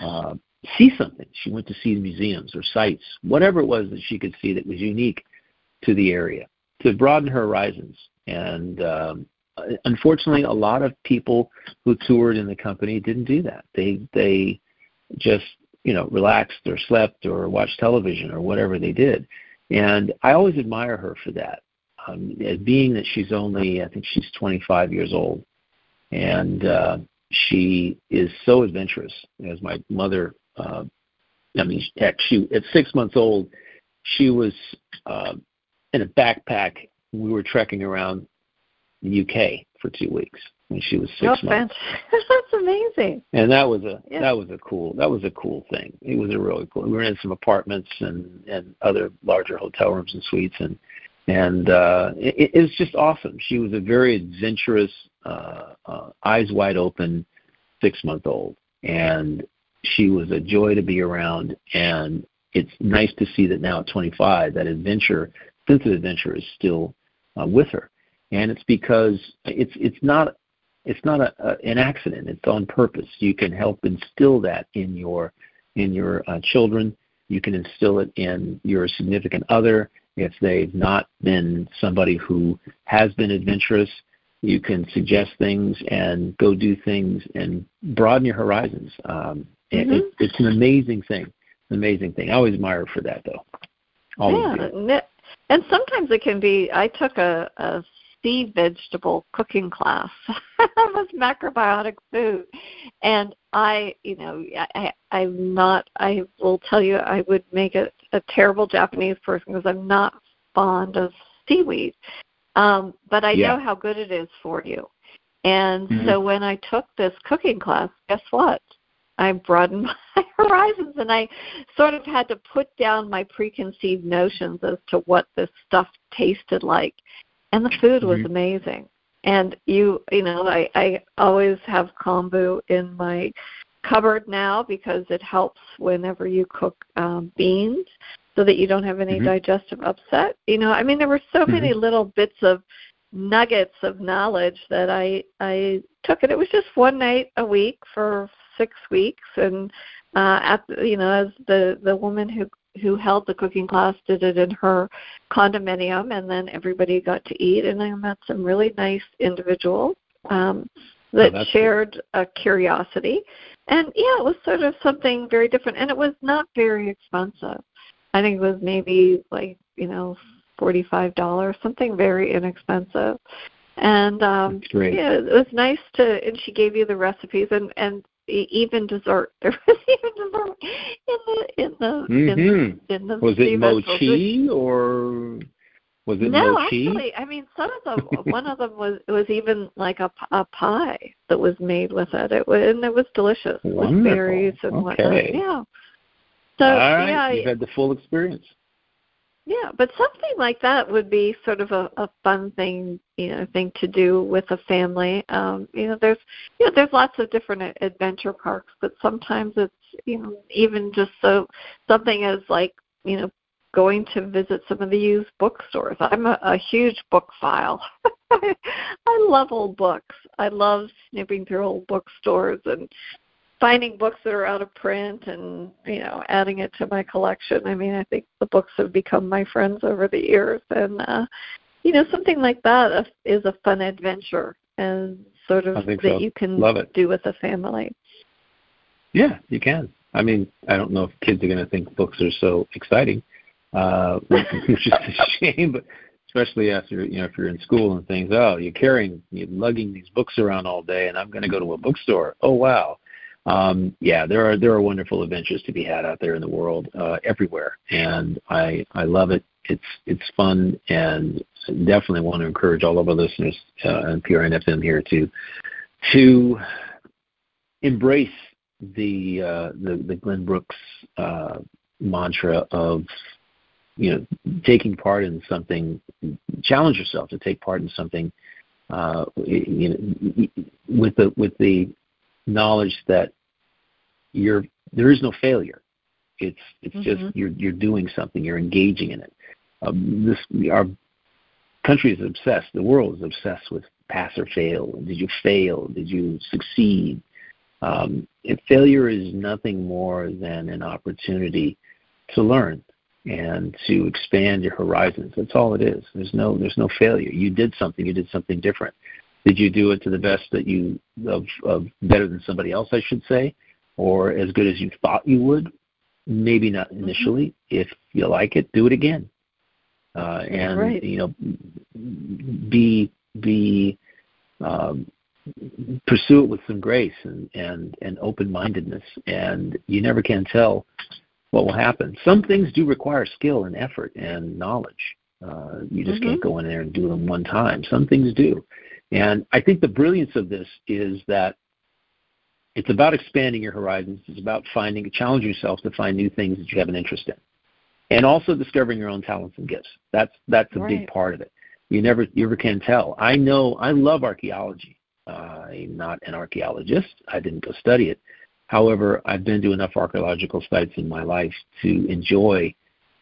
Speaker 2: uh, see something. She went to see museums or sites, whatever it was that she could see that was unique to the area to broaden her horizons. And um, unfortunately, a lot of people who toured in the company didn't do that. They they just you know, relaxed or slept or watched television or whatever they did. And I always admire her for that. Um, being that she's only, I think she's 25 years old, and uh, she is so adventurous. As my mother, uh, I mean, heck, she at six months old, she was uh, in a backpack. We were trekking around the UK for two weeks when she was six
Speaker 1: oh,
Speaker 2: months.
Speaker 1: That's amazing.
Speaker 2: And that was a yeah. that was a cool that was a cool thing. It was a really cool. We were in some apartments and and other larger hotel rooms and suites and and uh it, it was just awesome. She was a very adventurous, uh, uh eyes wide open six month old, and she was a joy to be around. And it's nice to see that now at 25, that adventure, sense of adventure, is still uh, with her and it's because it's it's not it's not a, a, an accident. It's on purpose. You can help instill that in your in your uh, children. You can instill it in your significant other if they've not been somebody who has been adventurous. You can suggest things and go do things and broaden your horizons. Um, mm-hmm. it, it's an amazing thing. An amazing thing. I always admire her for that, though. Always
Speaker 1: yeah, do. and sometimes it can be. I took a, a sea vegetable cooking class with macrobiotic food. And i you know i i'm not i will tell you i would make a, a terrible japanese person because i'm not fond of seaweed. Um but i yeah. know how good it is for you. And mm-hmm. so when i took this cooking class guess what? I broadened my horizons and I sort of had to put down my preconceived notions as to what this stuff tasted like and the food was mm-hmm. amazing. And you, you know, I I always have kombu in my cupboard now because it helps whenever you cook um, beans, so that you don't have any mm-hmm. digestive upset. You know, I mean, there were so mm-hmm. many little bits of nuggets of knowledge that I I took, and it was just one night a week for six weeks, and uh, at you know, as the the woman who who held the cooking class did it in her condominium, and then everybody got to eat. And I met some really nice individuals um, that oh, shared cool. a curiosity. And yeah, it was sort of something very different, and it was not very expensive. I think it was maybe like you know forty-five dollars, something very inexpensive. And um yeah, it was nice to and she gave you the recipes and and even dessert. There was even dessert in the in the
Speaker 2: Mhm.
Speaker 1: in, in the
Speaker 2: Was it mochi or was it
Speaker 1: no,
Speaker 2: mochi?
Speaker 1: actually, I mean, some of them. one of them was it was even like a, a pie that was made with it. It was and it was delicious with berries and whatnot. Yeah. So
Speaker 2: right,
Speaker 1: yeah,
Speaker 2: you've had the full experience.
Speaker 1: Yeah, but something like that would be sort of a, a fun thing, you know, thing to do with a family. Um, you know, there's you know, there's lots of different adventure parks, but sometimes it's you know, even just so something as like, you know, going to visit some of the used bookstores. I'm a, a huge book file. I love old books. I love snooping through old bookstores and finding books that are out of print and you know adding it to my collection i mean i think the books have become my friends over the years and uh you know something like that is a fun adventure and sort of that
Speaker 2: so.
Speaker 1: you can
Speaker 2: Love it.
Speaker 1: do with a family
Speaker 2: Yeah, you can. I mean, I don't know if kids are going to think books are so exciting, uh, which is a shame. But especially after you know, if you're in school and things, oh, you're carrying, you're lugging these books around all day, and I'm going to go to a bookstore. Oh wow, um, yeah, there are there are wonderful adventures to be had out there in the world, uh, everywhere, and I I love it. It's it's fun, and definitely want to encourage all of our listeners uh, on PRN here to to embrace the uh, the the Glenn Brooks uh, mantra of you know taking part in something, challenge yourself to take part in something, uh, you know, with the with the knowledge that you're there is no failure. It's it's
Speaker 1: Mhm.
Speaker 2: just you're you're doing something, you're engaging in it. Um, this our country is obsessed. The world is obsessed with pass or fail. Did you fail? Did you succeed? Um, failure is nothing more than an opportunity to learn and to expand your horizons. That's all it is. There's no there's no failure. You did something. You did something different. Did you do it to the best that you of, of better than somebody else, I should say, or as good as you thought you would? Maybe not initially. If you like it, do it again. Uh, and
Speaker 1: Right.
Speaker 2: you know, be be um, pursue it with some grace and and and open mindedness. And you never can tell what will happen. Some things do require skill and effort and knowledge. Uh, you just
Speaker 1: Mhm.
Speaker 2: can't go in there and do them one time. Some things do. And I think the brilliance of this is that it's about expanding your horizons. It's about finding, challenging yourself to find new things that you have an interest in, and also discovering your own talents and gifts. That's that's a big part of it. You never you ever can tell. I know I love archaeology. Uh, I'm not an archaeologist. I didn't go study it. However, I've been to enough archaeological sites in my life to enjoy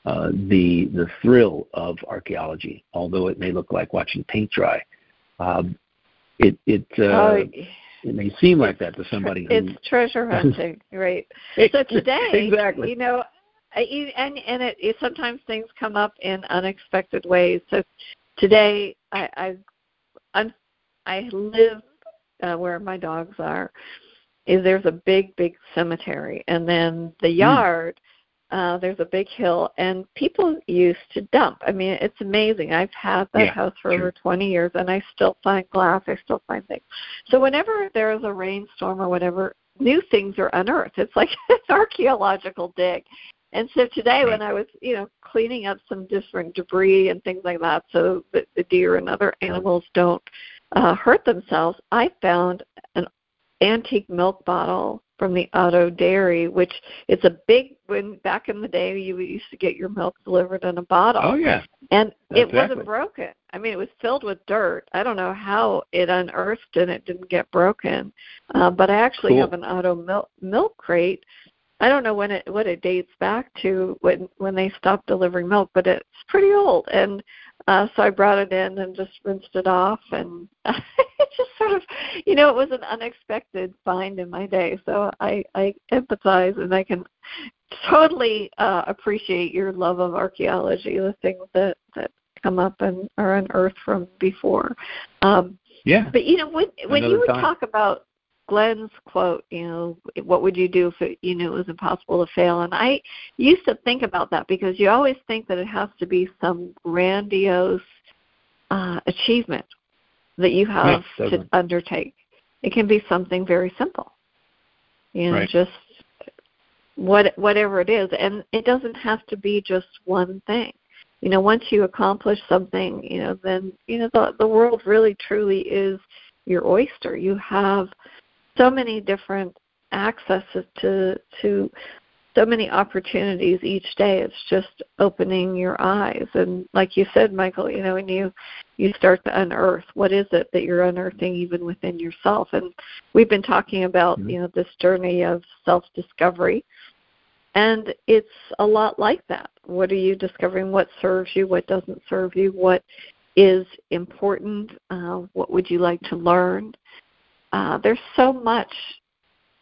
Speaker 2: uh, the the thrill of archaeology, although it may look like watching paint dry. Um, it it uh,
Speaker 1: Oh,
Speaker 2: it may seem like that to somebody who
Speaker 1: it's treasure hunting right? So today
Speaker 2: exactly.
Speaker 1: you know I, and and it, it sometimes things come up in unexpected ways. So today i i I'm, i live uh, where my dogs are is there's a big big cemetery and then the yard uh there's a big hill and people used to dump. I mean it's amazing. I've had that
Speaker 2: Yeah,
Speaker 1: house for
Speaker 2: sure.
Speaker 1: over 20 years and i still find glass i still find things. So whenever there's a rainstorm or whatever new things are unearthed. It's like an archaeological dig. And so today when i was you know cleaning up some different debris and things like that so that the deer and other animals don't uh hurt themselves i found an antique milk bottle from the auto dairy which it's a big when back in the day you used to get your milk delivered in a bottle
Speaker 2: oh yeah
Speaker 1: and it wasn't broken. I mean, it was filled with dirt. I don't know how it unearthed and it didn't get broken. Uh, but I actually
Speaker 2: Cool.
Speaker 1: have an auto milk milk crate. I don't know when it what it dates back to when when they stopped delivering milk, but it's pretty old. And uh, so I brought it in and just rinsed it off, and it just sort of, you know, it was an unexpected find in my day. So I I empathize and I can totally uh, appreciate your love of archaeology, the things that that come up and are unearthed from before. Um,
Speaker 2: yeah
Speaker 1: but you know, when when
Speaker 2: Another
Speaker 1: you would
Speaker 2: time.
Speaker 1: talk about Glenn's quote, you know, what would you do if it, you knew it was impossible to fail? And I used to think about that because you always think that it has to be some grandiose uh, achievement. that you have to undertake. It can be something very simple. You know,
Speaker 2: right.
Speaker 1: just what whatever it is, and it doesn't have to be just one thing. You know, once you accomplish something, you know, then you know the the world really truly is your oyster. You have so many different accesses to to so many opportunities each day. It's just opening your eyes. And like you said, Michael, you know, when you you start to unearth what is it that you're unearthing even within yourself. And we've been talking about, mm-hmm. you know, this journey of self discovery. And it's a lot like that. What are you discovering? What serves you? What doesn't serve you? What is important? Uh, what would you like to learn? Uh, there's so much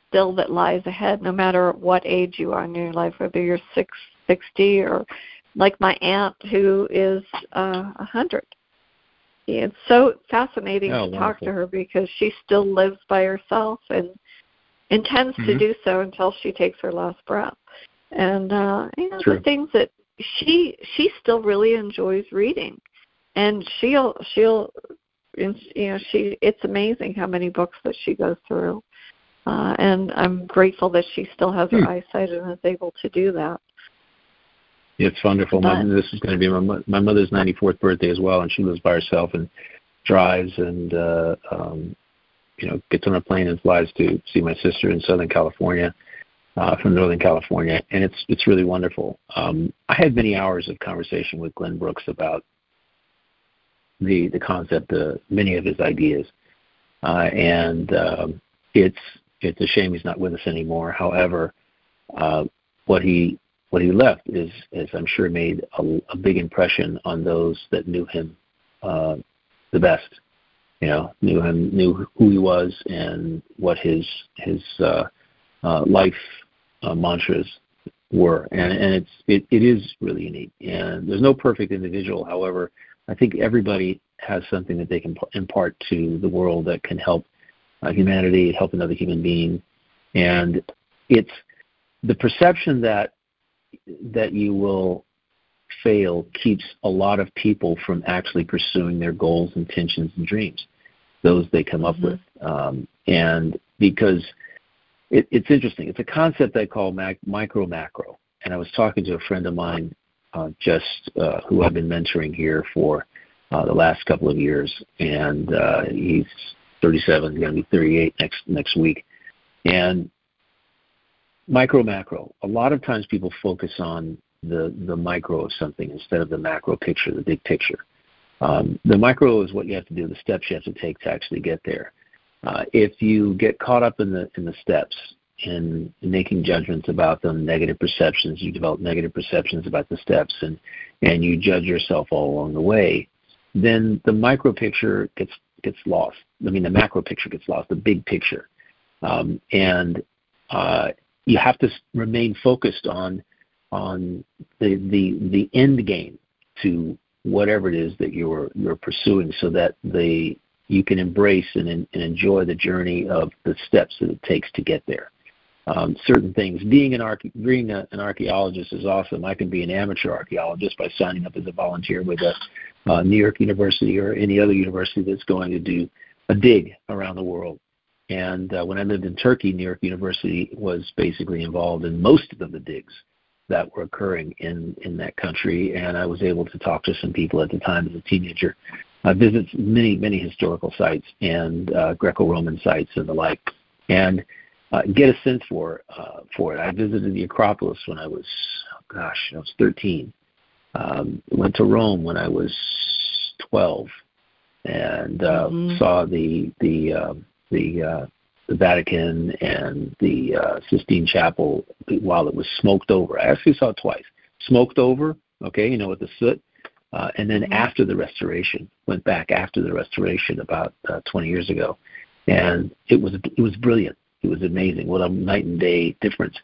Speaker 1: still that lies ahead, no matter what age you are in your life, whether you're six, 60 or like my aunt who is uh, a uh, 100. It's so fascinating
Speaker 2: oh,
Speaker 1: to
Speaker 2: wonderful.
Speaker 1: talk to her because she still lives by herself and intends
Speaker 2: mm-hmm.
Speaker 1: to do so until she takes her last breath. And uh, you know
Speaker 2: True.
Speaker 1: the things that she she still really enjoys reading, and she'll she'll you know she it's amazing how many books that she goes through uh, and I'm grateful that she still has her hmm. eyesight and is able to do that.
Speaker 2: It's wonderful.
Speaker 1: But,
Speaker 2: my, this is going to be my, my mother's 94th birthday as well, and she lives by herself and drives and uh, um, you know gets on a plane and flies to see my sister in Southern California. Uh, from Northern California, and it's it's really wonderful. Um, I had many hours of conversation with Glenn Brooks about the the concept of many of his ideas, uh, and um, it's it's a shame he's not with us anymore. However, uh, what he what he left is, is I'm sure made a, a big impression on those that knew him uh, the best. You know, knew him, knew who he was, and what his his uh, uh, life uh, mantras were. And, and it's it, it is really unique. And there's no perfect individual. However, I think everybody has something that they can impart to the world that can help uh, humanity, help another human being, and it's the perception that that you will fail keeps a lot of people from actually pursuing their goals, intentions, and dreams, those they come up mm-hmm. with, um, and because it, it's interesting. It's a concept I call mac, micro macro, and I was talking to a friend of mine just uh, who I've been mentoring here for uh, the last couple of years, and uh, he's 37, going to be 38 next next week. And micro macro. A lot of times people focus on the the micro of something instead of the macro picture, the big picture. Um, the micro is what you have to do, the steps you have to take to actually get there. Uh, if you get caught up in the in the steps in making judgments about them, negative perceptions, you develop negative perceptions about the steps, and and you judge yourself all along the way, then the micro picture gets gets lost. I mean, the macro picture gets lost, the big picture, um, and uh, you have to remain focused on on the the the end game to whatever it is that you're you're pursuing, so that the you can embrace and, and enjoy the journey of the steps that it takes to get there. Um, certain things. Being an arche- being a, an archaeologist is awesome. I can be an amateur archaeologist by signing up as a volunteer with a uh, New York University or any other university that's going to do a dig around the world. And uh, when I lived in Turkey, New York University was basically involved in most of the digs that were occurring in, in that country. And I was able to talk to some people at the time as a teenager. I visited many, many historical sites and uh, Greco-Roman sites and the like, and uh, get a sense for uh, for it. I visited the Acropolis when I was, gosh, I was 13, um, went to Rome when I was 12, and uh, mm-hmm. saw the the uh, the uh, the Vatican and the uh, Sistine Chapel while it was smoked over. I actually saw it twice. Smoked over, okay, you know, with the soot, uh, and then mm-hmm. after the restoration, went back after the restoration about uh, 20 years ago, and it was it was brilliant. It was amazing. What a night and day difference.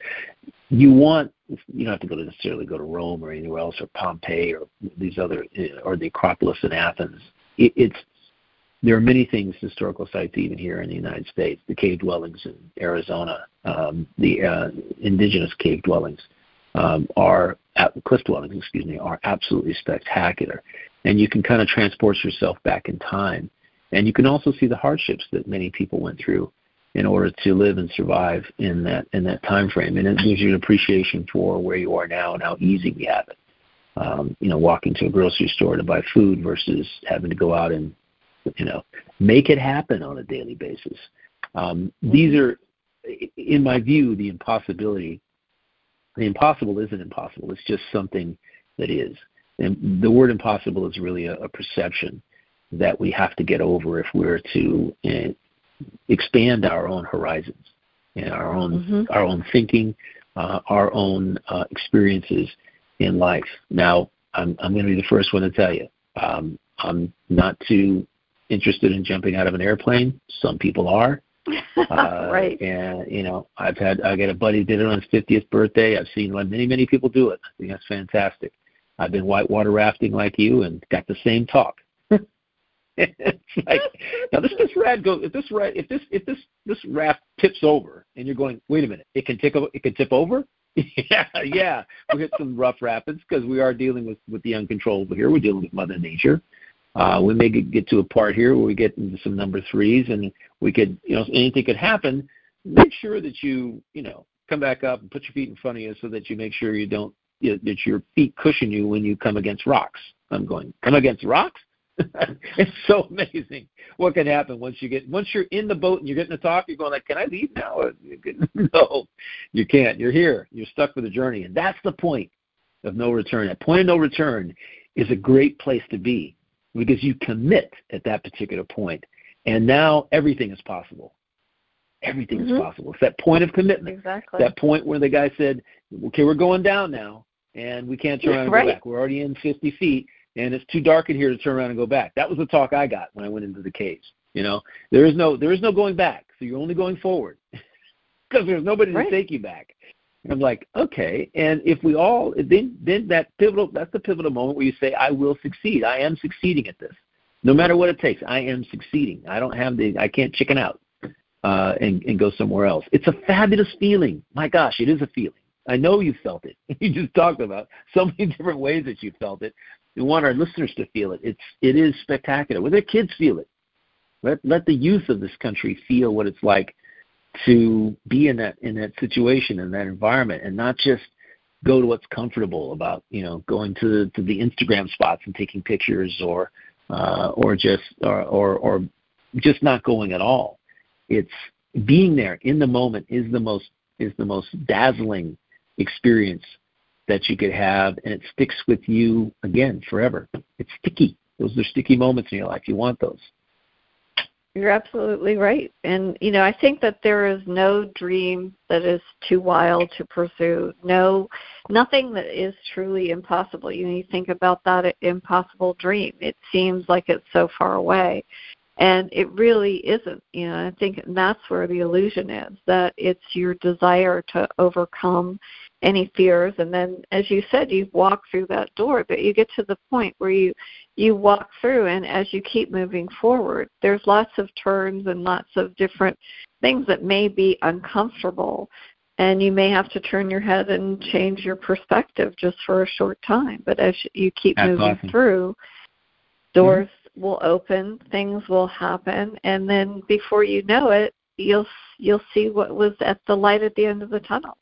Speaker 2: You want you don't have to go to necessarily go to Rome or anywhere else or Pompeii or these other or the Acropolis in Athens. It, it's there are many things historical sites even here in the United States. The cave dwellings in Arizona, um, the uh, indigenous cave dwellings um, are cliff dwellings, excuse me, are absolutely spectacular, and you can kind of transport yourself back in time And you can also see the hardships that many people went through in order to live and survive in that in that time frame. And it gives you an appreciation for where you are now and how easy we have it. Um, you know, walking to a grocery store to buy food versus having to go out and you know make it happen on a daily basis. Um, these are, in my view, the impossibility. The impossible isn't impossible. It's just something that is. And the word impossible is really a, a perception that we have to get over if we're to uh, expand our own horizons and our own mm-hmm. our own thinking, uh, our own uh, experiences in life. Now, I'm I'm going to be the first one to tell you, um, I'm not too interested in jumping out of an airplane. Some people are.
Speaker 1: Uh, right.
Speaker 2: And you know, I've had I got a buddy did it on his 50th birthday. I've seen many many people do it. I think that's fantastic. I've been whitewater rafting like you and got the same talk. like now this this rad goes if this rad if this if this this raft tips over and you're going wait a minute it can tip it can tip over? Yeah yeah. We hit some rough rapids because we are dealing with with the uncontrollable here. We're dealing with mother nature. Uh we may get, get to a part here where we get into some number threes and we could you know anything could happen. Make sure that you you know come back up and put your feet in front of you so that you make sure you don't you that your feet cushion you when you come against rocks. I'm going come against rocks it's so amazing what can happen once you get once you're in the boat and you're getting to talk. You're going like, "Can I leave now?" no, you can't. You're here. You're stuck with the journey, and that's the point of no return. That point of no return is a great place to be because you commit at that particular point, and now everything is possible. Everything mm-hmm. is possible. It's that point of commitment.
Speaker 1: Exactly.
Speaker 2: That point where the guy said, "Okay, we're going down now." And we can't turn around and
Speaker 1: right.
Speaker 2: go back. We're already in 50 feet and it's too dark in here to turn around and go back. That was the talk I got when I went into the caves. You know, there is no there is no going back. So you're only going forward because there's nobody
Speaker 1: right.
Speaker 2: to take you back. And I'm like, okay. And if we all then then that pivotal that's the pivotal moment where you say, I will succeed. I am succeeding at this, no matter what it takes. I am succeeding. I don't have the I can't chicken out uh, and and go somewhere else. It's a fabulous feeling. My gosh, it is a feeling. I know you felt it. You just talked about so many different ways that you felt it. We want our listeners to feel it. It's it is spectacular. Let their kids feel it. Let let the youth of this country feel what it's like to be in that in that situation in that environment and not just go to what's comfortable about you know going to the, to the Instagram spots and taking pictures or uh, or just or, or or just not going at all. It's being there in the moment is the most is the most dazzling experience that you could have, and it sticks with you again forever. It's sticky. Those are sticky moments in your life. You want those.
Speaker 1: You're absolutely right. And, you know, I think that there is no dream that is too wild to pursue. No, nothing that is truly impossible. You know, you think about that impossible dream. It seems like it's so far away. And it really isn't. You know, I think that's where the illusion is that it's your desire to overcome any fears and then as you said you walk through that door but you get to the point where you you walk through and as you keep moving forward there's lots of turns and lots of different things that may be uncomfortable and you may have to turn your head and change your perspective just for a short time but as you keep
Speaker 2: That's
Speaker 1: moving
Speaker 2: awesome.
Speaker 1: through doors. Will open things will happen and then before you know it you'll you'll see what was at the light at the end of the tunnel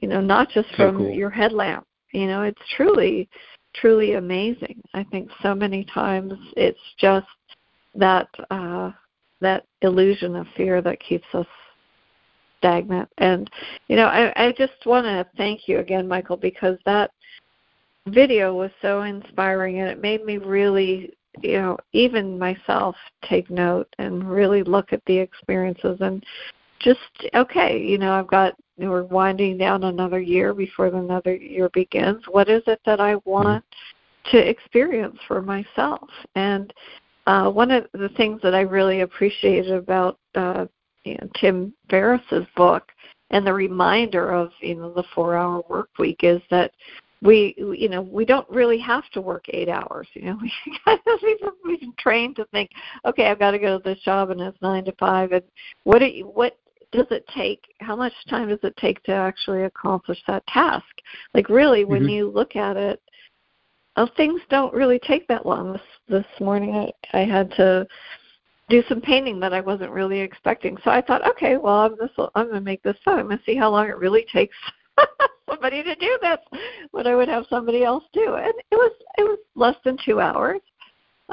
Speaker 1: you know, not just
Speaker 2: so
Speaker 1: from
Speaker 2: cool.
Speaker 1: your headlamp. You know, it's truly, truly amazing. I think so many times it's just that uh, that illusion of fear that keeps us stagnant. And you know, I, I just want to thank you again, Michael, because that video was so inspiring and it made me really you know even myself take note and really look at the experiences and just okay you know i've got we're winding down another year before another year begins. What is it that I want to experience for myself? And uh, one of the things that I really appreciated about uh, you know, Tim Ferriss's book and the reminder of you know the four-hour work week is that we you know we don't really have to work eight hours you know we we've been trained to think okay i've got to go to this job and it's nine to five and what do you, what does it take how much time does it take to actually accomplish that task like really when mm-hmm. you look at it oh, things don't really take that long this this morning i i had to do some painting that I wasn't really expecting. So I thought, okay, well, I'm this. I'm going to make this fun. I'm going to see how long it really takes somebody to do this when I would have somebody else do. And it was it was less than two hours.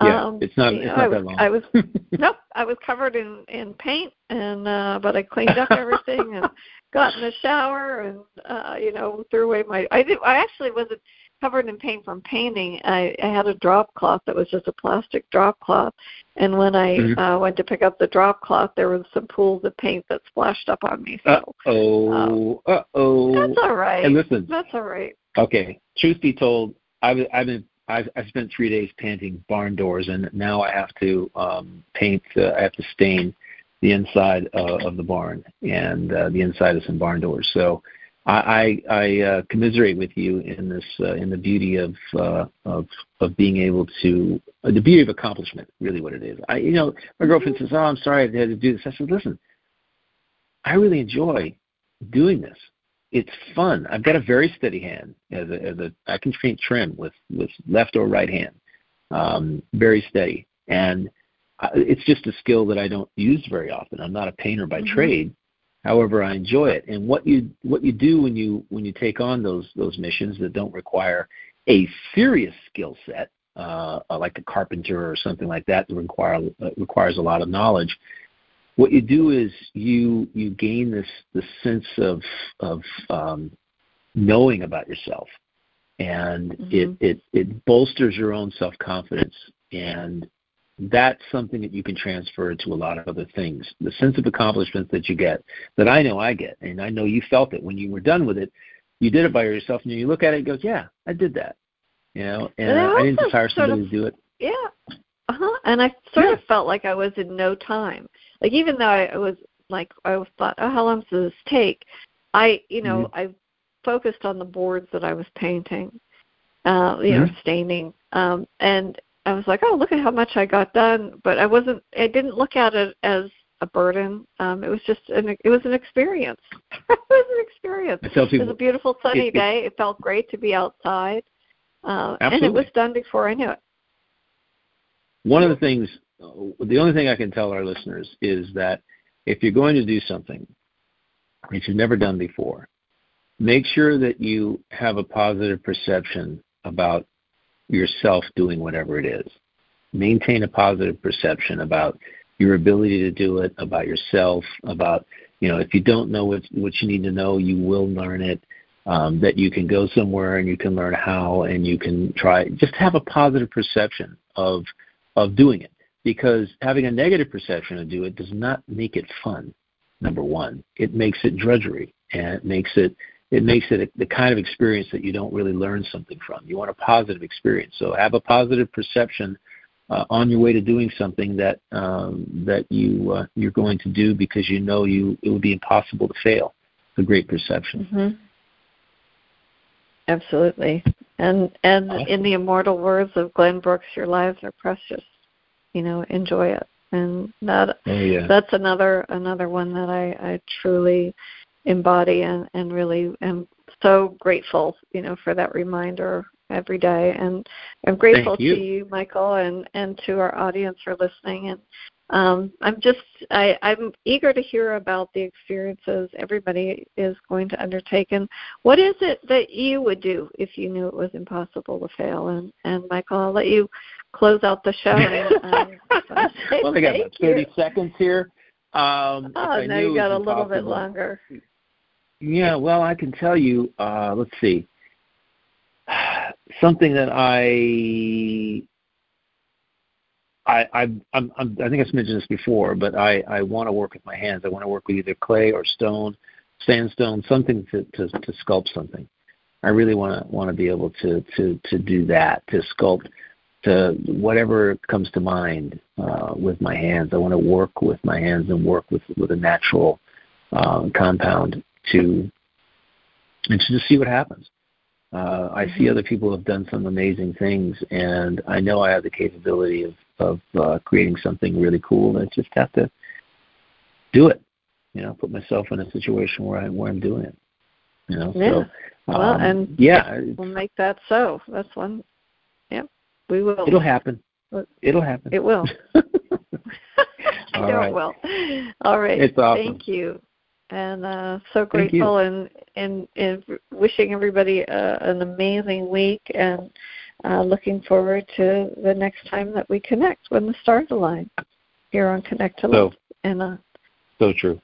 Speaker 2: Yeah, um, it's not. It's know, not
Speaker 1: I was,
Speaker 2: that long.
Speaker 1: I was nope. I was covered in in paint, and uh but I cleaned up everything and got in the shower and uh you know threw away my. I did. I actually wasn't covered in paint from painting. I, I had a drop cloth that was just a plastic drop cloth, and when I mm-hmm. uh, went to pick up the drop cloth, there was some pools of paint that splashed up on me. So,
Speaker 2: uh oh, uh oh.
Speaker 1: That's all right.
Speaker 2: And listen,
Speaker 1: that's all right.
Speaker 2: Okay. Truth be told, I've I've been I've, I spent three days painting barn doors, and now I have to um, paint. Uh, I have to stain the inside uh, of the barn and uh, the inside of some barn doors. So I, I, I uh, commiserate with you in this uh, in the beauty of uh, of of being able to uh, the beauty of accomplishment. Really, what it is. I you know my girlfriend says, "Oh, I'm sorry I had to do this." I said, "Listen, I really enjoy doing this. It's fun. I've got a very steady hand. As a, as a I can paint trim with with left or right hand, um, very steady, and uh, it's just a skill that I don't use very often. I'm not a painter by mm-hmm. trade, However, I enjoy it. And what you what you do when you when you take on those those missions that don't require a serious skill set, uh, like a carpenter or something like that, that require uh, requires a lot of knowledge. What you do is you you gain this this sense of of um, knowing about yourself, and mm-hmm. it, it it bolsters your own self confidence and that's something that you can transfer to a lot of other things. The sense of accomplishment that you get, that I know I get, and I know you felt it when you were done with it. You did it by yourself, and you look at it and go, "Yeah, I did that." You know, and,
Speaker 1: I,
Speaker 2: I didn't just hire somebody
Speaker 1: of,
Speaker 2: to do it.
Speaker 1: Yeah, uh huh. And I sort yeah. of felt like I was in no time. Like even though I was like I thought, "Oh, how long does this take?" I, you know, mm-hmm. I focused on the boards that I was painting, uh, you mm-hmm. know, staining, um, and I was like, oh, look at how much I got done. But I wasn't. I didn't look at it as a burden. Um, it was just an. It was an experience. it was an experience.
Speaker 2: People,
Speaker 1: it was a beautiful sunny it, day. It felt great to be outside, uh,
Speaker 2: and
Speaker 1: it was done before I knew it.
Speaker 2: One of the things, the only thing I can tell our listeners is that if you're going to do something, if you've never done before, make sure that you have a positive perception about yourself doing whatever it is. Maintain a positive perception about your ability to do it, about yourself, about you know if you don't know what what you need to know, you will learn it. Um, that you can go somewhere and you can learn how and you can try. Just have a positive perception of of doing it because having a negative perception of do it does not make it fun. Number one, it makes it drudgery and it makes it it makes it a, the kind of experience that you don't really learn something from. You want a positive experience, so have a positive perception uh, on your way to doing something that um, that you uh, you're going to do because you know you it would be impossible to fail. It's a great perception.
Speaker 1: Mm-hmm. Absolutely, and and awesome. in the immortal words of Glenn Brooks, your lives are precious. You know, enjoy it, and that
Speaker 2: oh, yeah.
Speaker 1: that's another another one that I I truly embody and, and really am so grateful, you know, for that reminder every day. And I'm grateful
Speaker 2: you.
Speaker 1: to you, Michael, and, and to our audience for listening. And um, I'm just I, I'm eager to hear about the experiences everybody is going to undertake. And what is it that you would do if you knew it was impossible to fail? And and Michael, I'll let you close out the show. And, um,
Speaker 2: well, I got 30
Speaker 1: you.
Speaker 2: seconds here. Um,
Speaker 1: oh, no, you got a little bit longer.
Speaker 2: Yeah, well, I can tell you. Uh, let's see. Something that I, I, I'm, I'm, I think I've mentioned this before, but I, I want to work with my hands. I want to work with either clay or stone, sandstone, something to, to, to sculpt something. I really want to want to be able to to to do that, to sculpt, to whatever comes to mind uh, with my hands. I want to work with my hands and work with with a natural um, compound to and to just see what happens. Uh, I see mm-hmm. other people have done some amazing things, and I know I have the capability of of uh, creating something really cool. And I just have to do it. You know, put myself in a situation where I where I'm doing it. You know,
Speaker 1: yeah.
Speaker 2: so
Speaker 1: well,
Speaker 2: um,
Speaker 1: and
Speaker 2: yeah,
Speaker 1: we'll make that so. That's one. Yep, we will.
Speaker 2: It'll happen. It'll happen.
Speaker 1: It will. I know
Speaker 2: right.
Speaker 1: it will. All right.
Speaker 2: It's awesome.
Speaker 1: Thank you. And uh, so grateful and, and, and wishing everybody uh, an amazing week and uh, looking forward to the next time that we connect when the stars align here on Connect to Love.
Speaker 2: So,
Speaker 1: and uh,
Speaker 2: so true.